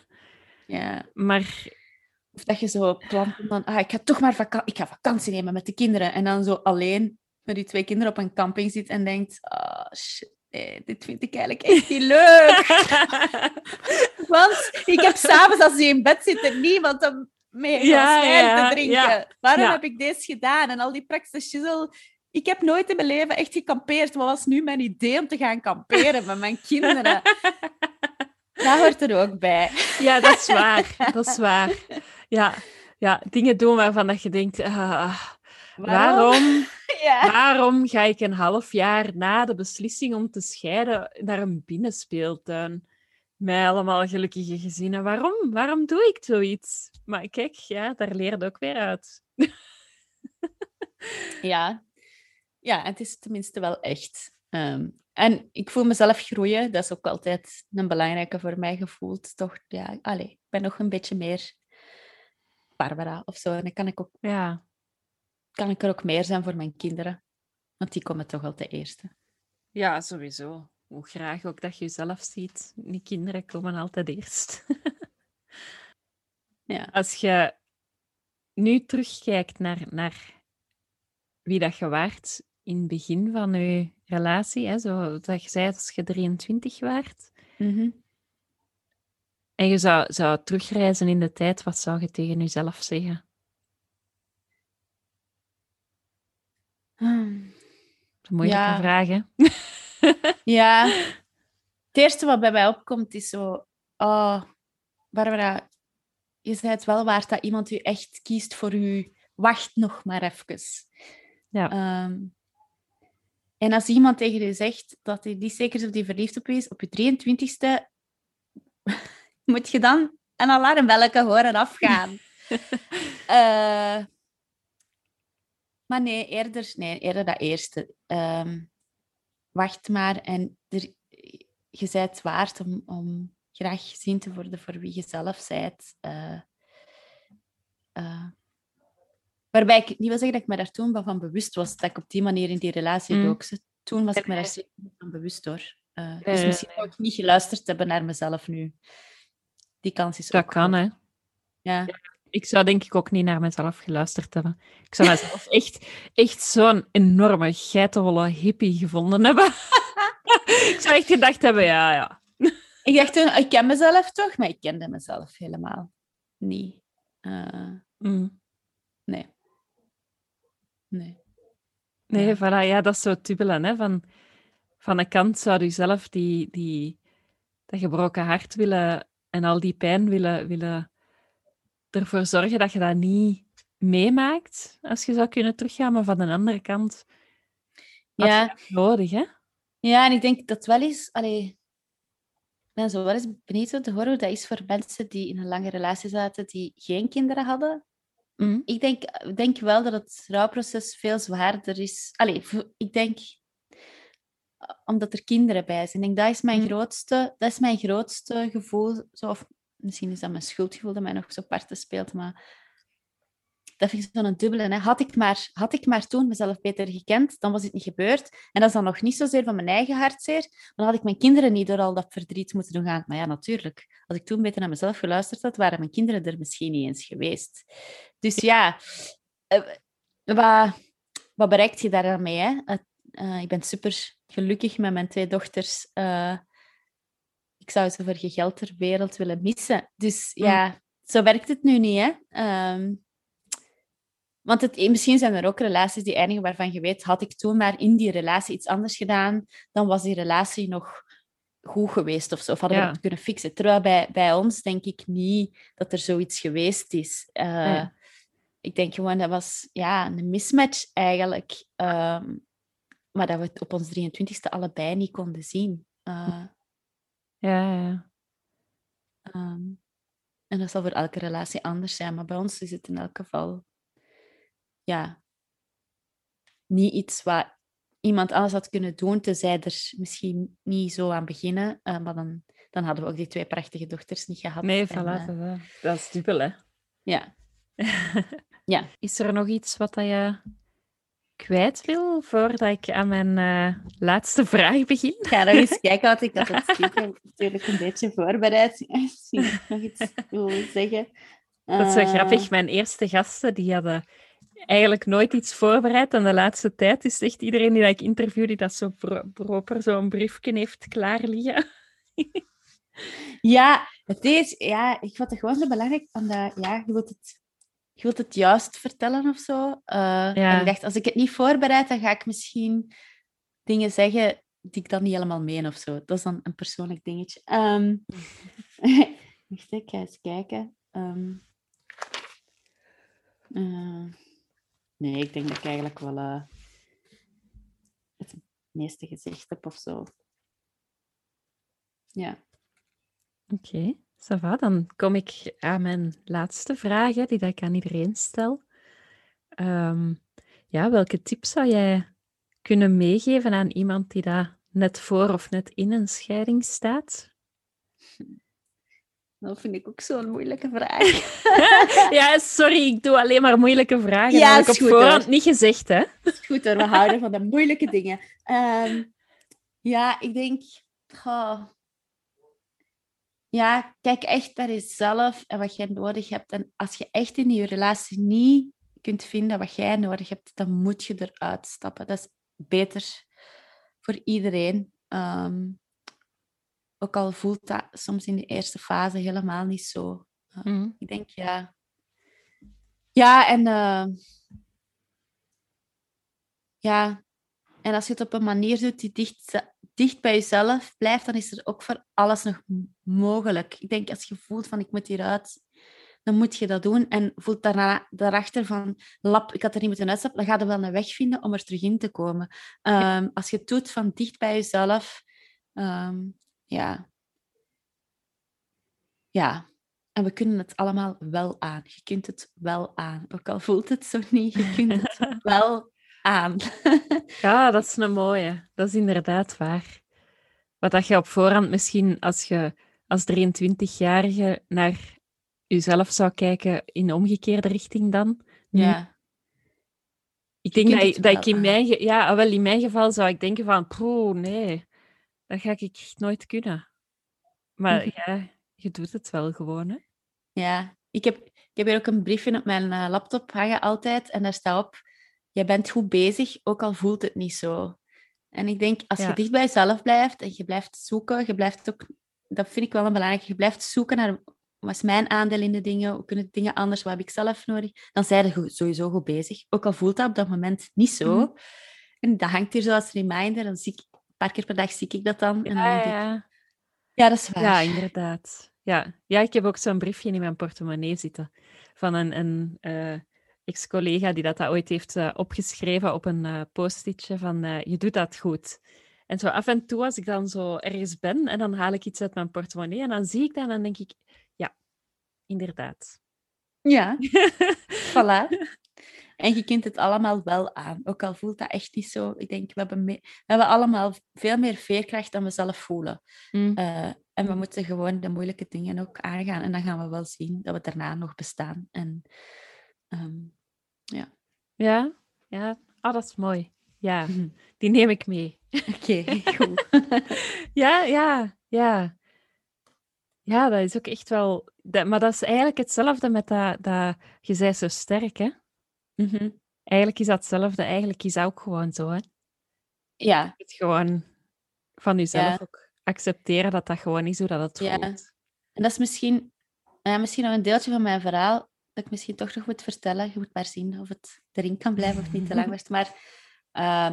ja. Maar Of dat je zo plant van... Ah, ik ga toch maar vaka ik ga vakantie nemen met de kinderen. En dan zo alleen met die twee kinderen op een camping zit en denkt... Ah, shit, nee, dit vind ik eigenlijk echt niet leuk. Want ik heb s'avonds, als die in bed zitten, niemand om mee Ja, te drinken. ja, Waarom heb ik deze gedaan? En al die praktische shizzle. Ik heb nooit in mijn leven echt gekampeerd. Wat was nu mijn idee om te gaan kamperen met mijn kinderen? Dat hoort er ook bij. ja, dat is waar. Dat is waar. Ja, ja dingen doen waarvan dat je denkt, ah, waarom, Ja. waarom ga ik een half jaar na de beslissing om te scheiden naar een binnenspeeltuin? Met allemaal gelukkige gezinnen. Waarom? Waarom doe ik zoiets? Maar kijk, ja, daar leer je ook weer uit. Ja. ja, het is tenminste wel echt. Ehm, en ik voel mezelf groeien. Dat is ook altijd een belangrijke voor mij gevoeld. Toch, ja, allee, ik ben nog een beetje meer Barbara of zo. En dan kan ik, ook, Ja, kan ik er ook meer zijn voor mijn kinderen. Want die komen toch al ten eerste. ja sowieso. Hoe graag ook dat je jezelf ziet. Die kinderen komen altijd eerst. Ja. Als je nu terugkijkt naar, naar wie dat je waart in het begin van je relatie, hè, zo dat je zei als je 23 waart, Mhm. En je zou, zou terugreizen in de tijd, wat zou je tegen jezelf zeggen? Hmm. Dat is moeilijke Ja. vraag, hè? Ja, het eerste wat bij mij opkomt is zo... Oh, Barbara, je zei het wel waard dat iemand u echt kiest voor u. Wacht nog maar even. Ja. Ehm, en als iemand tegen u zegt dat hij die zeker is of die verliefd op is, op je 23ste, moet je dan een alarmbelletje horen afgaan. Eh, maar nee, eerder, nee, eerder dat eerste. Ehm, wacht maar en er, je bent het waard om, om graag gezien te worden voor wie je zelf bent. Eh, eh, waarbij ik niet wil zeggen dat ik me daar toen van bewust was, dat ik op die manier in die relatie Mm. dook. Toen was ik me daar zeker van bewust hoor. Dus misschien zou ik niet geluisterd hebben naar mezelf nu. Die kans is Dat ook kan, hè. Ja. Ik zou denk ik ook niet naar mezelf geluisterd hebben. Ik zou mezelf echt, echt zo'n enorme geitenwolle hippie gevonden hebben. ik zou echt gedacht hebben, ja, ja. Ik dacht toen, ik ken mezelf toch, maar ik kende mezelf helemaal niet. Eh, Mm. nee. Nee. Nee, Ja. voilà, ja, dat is zo tubbelen. Hè? Van, van een kant zou je zelf die, die, dat gebroken hart willen en al die pijn willen, willen ervoor zorgen dat je dat niet meemaakt als je zou kunnen teruggaan. Maar van de andere kant Ja. nodig, hè? ja, en ik denk dat wel eens... Allee, ik ben zo wel eens benieuwd om te horen hoe dat is voor mensen die in een lange relatie zaten die geen kinderen hadden. Mm. Ik denk, denk wel dat het rouwproces veel zwaarder is. Allee, ik denk omdat er kinderen bij zijn. Ik denk, dat is mijn Mm. grootste, dat is mijn grootste gevoel. Zo, of misschien is dat mijn schuldgevoel dat mij nog zo parten speelt, maar dat vind ik zo'n dubbele. Hè. Had, ik maar, had ik maar toen mezelf beter gekend, dan was het niet gebeurd. En dat is dan nog niet zozeer van mijn eigen hartzeer, dan had ik mijn kinderen niet door al dat verdriet moeten doen gaan. Maar ja, natuurlijk. Als ik toen beter naar mezelf geluisterd had, waren mijn kinderen er misschien niet eens geweest. Dus ja, eh, wat, wat bereikt je daar dan mee? Hè? Eh, ik ben super gelukkig met mijn twee dochters. Eh, ik zou ze voor geen geld ter wereld willen missen. Dus ja, zo werkt het nu niet. Hè? Ehm, want het, misschien zijn er ook relaties die eindigen waarvan je weet, had ik toen maar in die relatie iets anders gedaan, dan was die relatie nog goed geweest of zo. Of hadden we het kunnen fixen. Terwijl bij, bij ons denk ik niet dat er zoiets geweest is. Eh, Nee. Ik denk gewoon, dat was ja, een mismatch eigenlijk. Ehm, maar dat we het op ons 23ste allebei niet konden zien. Eh, Ja, ja. ehm, en dat zal voor elke relatie anders zijn. Maar bij ons is het in elk geval ja, niet iets wat iemand anders had kunnen doen, tenzij er misschien niet zo aan beginnen. Eh, maar dan, dan hadden we ook die twee prachtige dochters niet gehad. Nee, En, voilà, eh, dat, dat is dubbel, hè. ja. Ja. Is er nog iets wat dat je kwijt wil voordat ik aan mijn eh, laatste vraag begin? Ik ga nog eens kijken wat ik had het natuurlijk een beetje voorbereid. Misschien nog iets wil zeggen. Dat is zo Eh, grappig. Mijn eerste gasten die hadden eigenlijk nooit iets voorbereid. En de laatste tijd is echt iedereen die ik interview, die dat zo pro- proper zo'n briefje heeft klaar liggen. Ja, het is, ja, ik vond het gewoon zo belangrijk, omdat ja, je wilt het, je wilt het juist vertellen of zo. Eh, En ik dacht, als ik het niet voorbereid, dan ga ik misschien dingen zeggen die ik dan niet helemaal meen of zo. Dat is dan een persoonlijk dingetje. Ehm wacht, ik ga eens kijken. Ehm, eh, nee, ik denk dat ik eigenlijk wel eh, het meeste gezegd heb of zo. Ja. Oké, va. Dan kom ik aan mijn laatste vraag, hè, die dat ik aan iedereen stel. Ehm, ja, welke tip zou jij kunnen meegeven aan iemand die daar net voor of net in een scheiding staat? Dat vind ik ook zo'n moeilijke vraag. ja, sorry, ik doe alleen maar moeilijke vragen. Ja, dat heb ik op goed, voorhand hoor. niet gezegd, hè? Goed hoor, we houden van de moeilijke dingen. Ehm, ja, ik denk... ja, kijk echt naar jezelf en wat jij nodig hebt. En als je echt in je relatie niet kunt vinden wat jij nodig hebt, dan moet je eruit stappen. Dat is beter voor iedereen. Ehm, ook al voelt dat soms in de eerste fase helemaal niet zo. Mhm. Ik denk ja. Ja, en eh, ja, en als je het op een manier doet die dicht, dicht bij jezelf blijft, dan is er ook voor alles nog mogelijk. Ik denk als je voelt van ik moet hieruit, dan moet je dat doen. En voelt daarna daarachter van lap, ik had er niet moeten uitstappen, dan ga je wel een weg vinden om er terug in te komen. Ehm, als je het doet van dicht bij jezelf, ehm, ja. Ja. En we kunnen het allemaal wel aan. Je kunt het wel aan. Ook al voelt het zo niet, je kunt het wel aan. ja, dat is een mooie. Dat is inderdaad waar. Wat dat je op voorhand misschien als je als 23-jarige naar jezelf zou kijken in de omgekeerde richting dan. Ja. Ik denk dat, ik, dat ik in mijn, ja, wel, in mijn geval zou ik denken van, poeh, nee, dat ga ik nooit kunnen. Maar mhm. ja, je doet het wel gewoon, hè? Ja, ik heb, ik heb hier ook een briefje op mijn uh, laptop hangen altijd en daar staat op, je bent goed bezig, ook al voelt het niet zo. En ik denk, als je dicht bij jezelf blijft en je blijft zoeken, je blijft ook, dat vind ik wel een belangrijk, je blijft zoeken naar wat is mijn aandeel in de dingen, hoe kunnen dingen anders, wat heb ik zelf nodig, dan zijn je sowieso goed bezig. Ook al voelt dat op dat moment niet zo. Mhm. En dat hangt hier zo als reminder, dan zie ik, een paar keer per dag zie ik dat dan. En dan ja, ja. ja, dat is waar. Ja, inderdaad. Ja, ja ik heb ook zo'n briefje in mijn portemonnee zitten van een, een uh, ex-collega die dat, dat ooit heeft uh, opgeschreven op een uh, post-itje van je doet dat goed. En zo af en toe als ik dan zo ergens ben en dan haal ik iets uit mijn portemonnee en dan zie ik dat en dan denk ik, inderdaad. Ja, voilà. En je kunt het allemaal wel aan, ook al voelt dat echt niet zo. Ik denk, we hebben, we hebben allemaal veel meer veerkracht dan we zelf voelen. Mm. Eh, en we moeten gewoon de moeilijke dingen ook aangaan. En dan gaan we wel zien dat we daarna nog bestaan. En ehm, ja. Ja, ja. Oh, dat is mooi. Ja, die neem ik mee. Oké, goed. ja, ja, ja. Ja, dat is ook echt wel... Dat, maar dat is eigenlijk hetzelfde met dat, dat je zei zo sterk, hè? Mhm. Eigenlijk is dat hetzelfde. Eigenlijk is dat ook gewoon zo, hè? Ja. Het gewoon van jezelf ook accepteren dat dat gewoon is hoe dat het ja. voelt. En dat is misschien, ja, misschien nog een deeltje van mijn verhaal dat ik misschien toch nog moet vertellen. Je moet maar zien of het erin kan blijven of niet te lang wordt. Maar uh,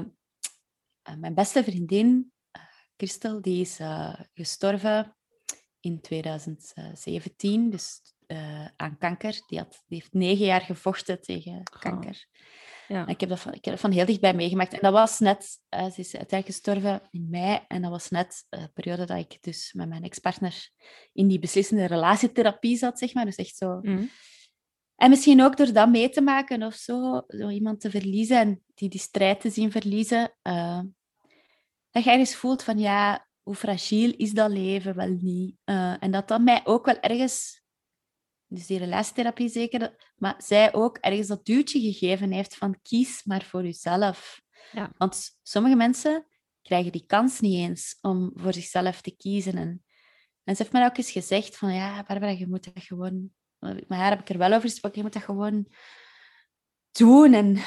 mijn beste vriendin, uh, Christel, die is uh, gestorven in 2017, dus uh, aan kanker. Die, had, die heeft negen jaar gevochten tegen oh. kanker. Ja. Ik, heb dat van, ik heb dat van heel dichtbij meegemaakt. En dat was net, uh, ze is uiteindelijk gestorven in mei. En dat was net de periode dat ik dus met mijn ex-partner in die beslissende relatietherapie zat, zeg maar. Dus echt zo... Mm. En misschien ook door dat mee te maken of zo, zo iemand te verliezen en die die strijd te zien verliezen, uh, dat je ergens voelt van ja, hoe fragiel is dat leven wel niet? Uh, en dat dat mij ook wel ergens, dus die relatietherapie zeker, maar zij ook ergens dat duwtje gegeven heeft van kies maar voor jezelf. Ja. Want sommige mensen krijgen die kans niet eens om voor zichzelf te kiezen. En, en ze heeft mij ook eens gezegd van, ja, Barbara, je moet dat gewoon... Maar haar heb ik er wel over gesproken, je moet dat gewoon doen. En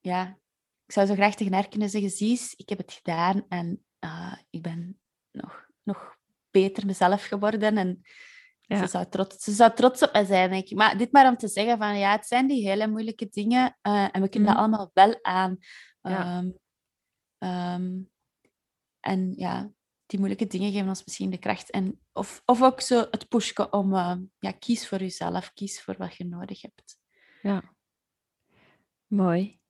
ja, ik zou zo graag tegen haar kunnen zeggen, zie ik heb het gedaan en uh, ik ben nog, nog beter mezelf geworden. En ze, zou trots, ze zou trots op mij zijn, denk ik. Maar dit maar om te zeggen van, ja, het zijn die hele moeilijke dingen. Uh, en we kunnen dat mhm. allemaal wel aan. Ja. Um, en ja, die moeilijke dingen geven ons misschien de kracht. En, of, of ook zo het pushen om, uh, ja, kies voor jezelf, kies voor wat je nodig hebt. Ja. Mooi.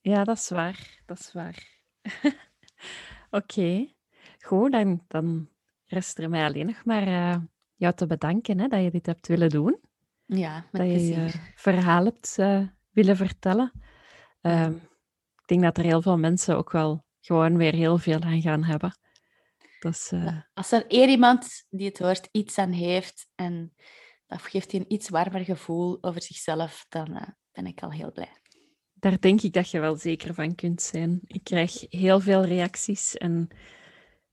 Ja, dat is waar. Dat is waar. Oké, goed. Dan, dan rest er mij alleen nog maar uh, jou te bedanken hè, dat je dit hebt willen doen. Ja, met dat je je je verhaal hebt willen vertellen. Uh, ik denk dat er heel veel mensen ook wel gewoon weer heel veel aan gaan hebben. Dus, uh... Als er één iemand die het hoort iets aan heeft en dat geeft hij een iets warmer gevoel over zichzelf, dan ben ik al heel blij. Daar denk ik dat je wel zeker van kunt zijn. Ik krijg heel veel reacties en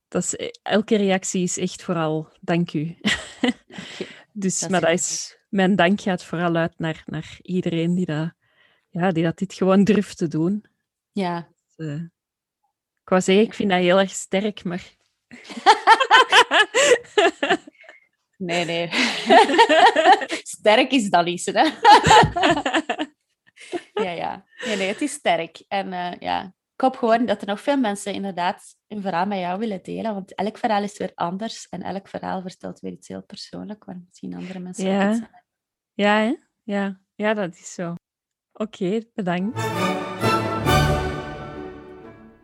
dat is, elke reactie is echt vooral dank u. dus, dat maar dat is, mijn dank gaat vooral uit naar, naar iedereen die dat, ja, die dat dit gewoon durft te doen. Ja. Dus, uh, ik wou zeggen, ik vind dat heel erg sterk, maar... nee, nee. sterk is dat niet, hè? ja, ja. Nee, nee, het is sterk. En uh, ja, ik hoop gewoon dat er nog veel mensen inderdaad hun verhaal met jou willen delen. Want elk verhaal is weer anders en elk verhaal vertelt weer iets heel persoonlijk, waar misschien andere mensen ja. ook iets aan Ja, hè? Ja. ja, dat is zo. Oké, bedankt.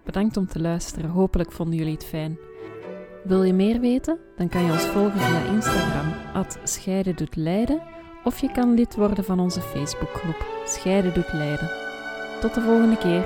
Bedankt om te luisteren. Hopelijk vonden jullie het fijn. Wil je meer weten? Dan kan je ons volgen via Instagram, at Scheiden doet Leiden, of je kan lid worden van onze Facebookgroep Scheiden doet Leiden. Tot de volgende keer.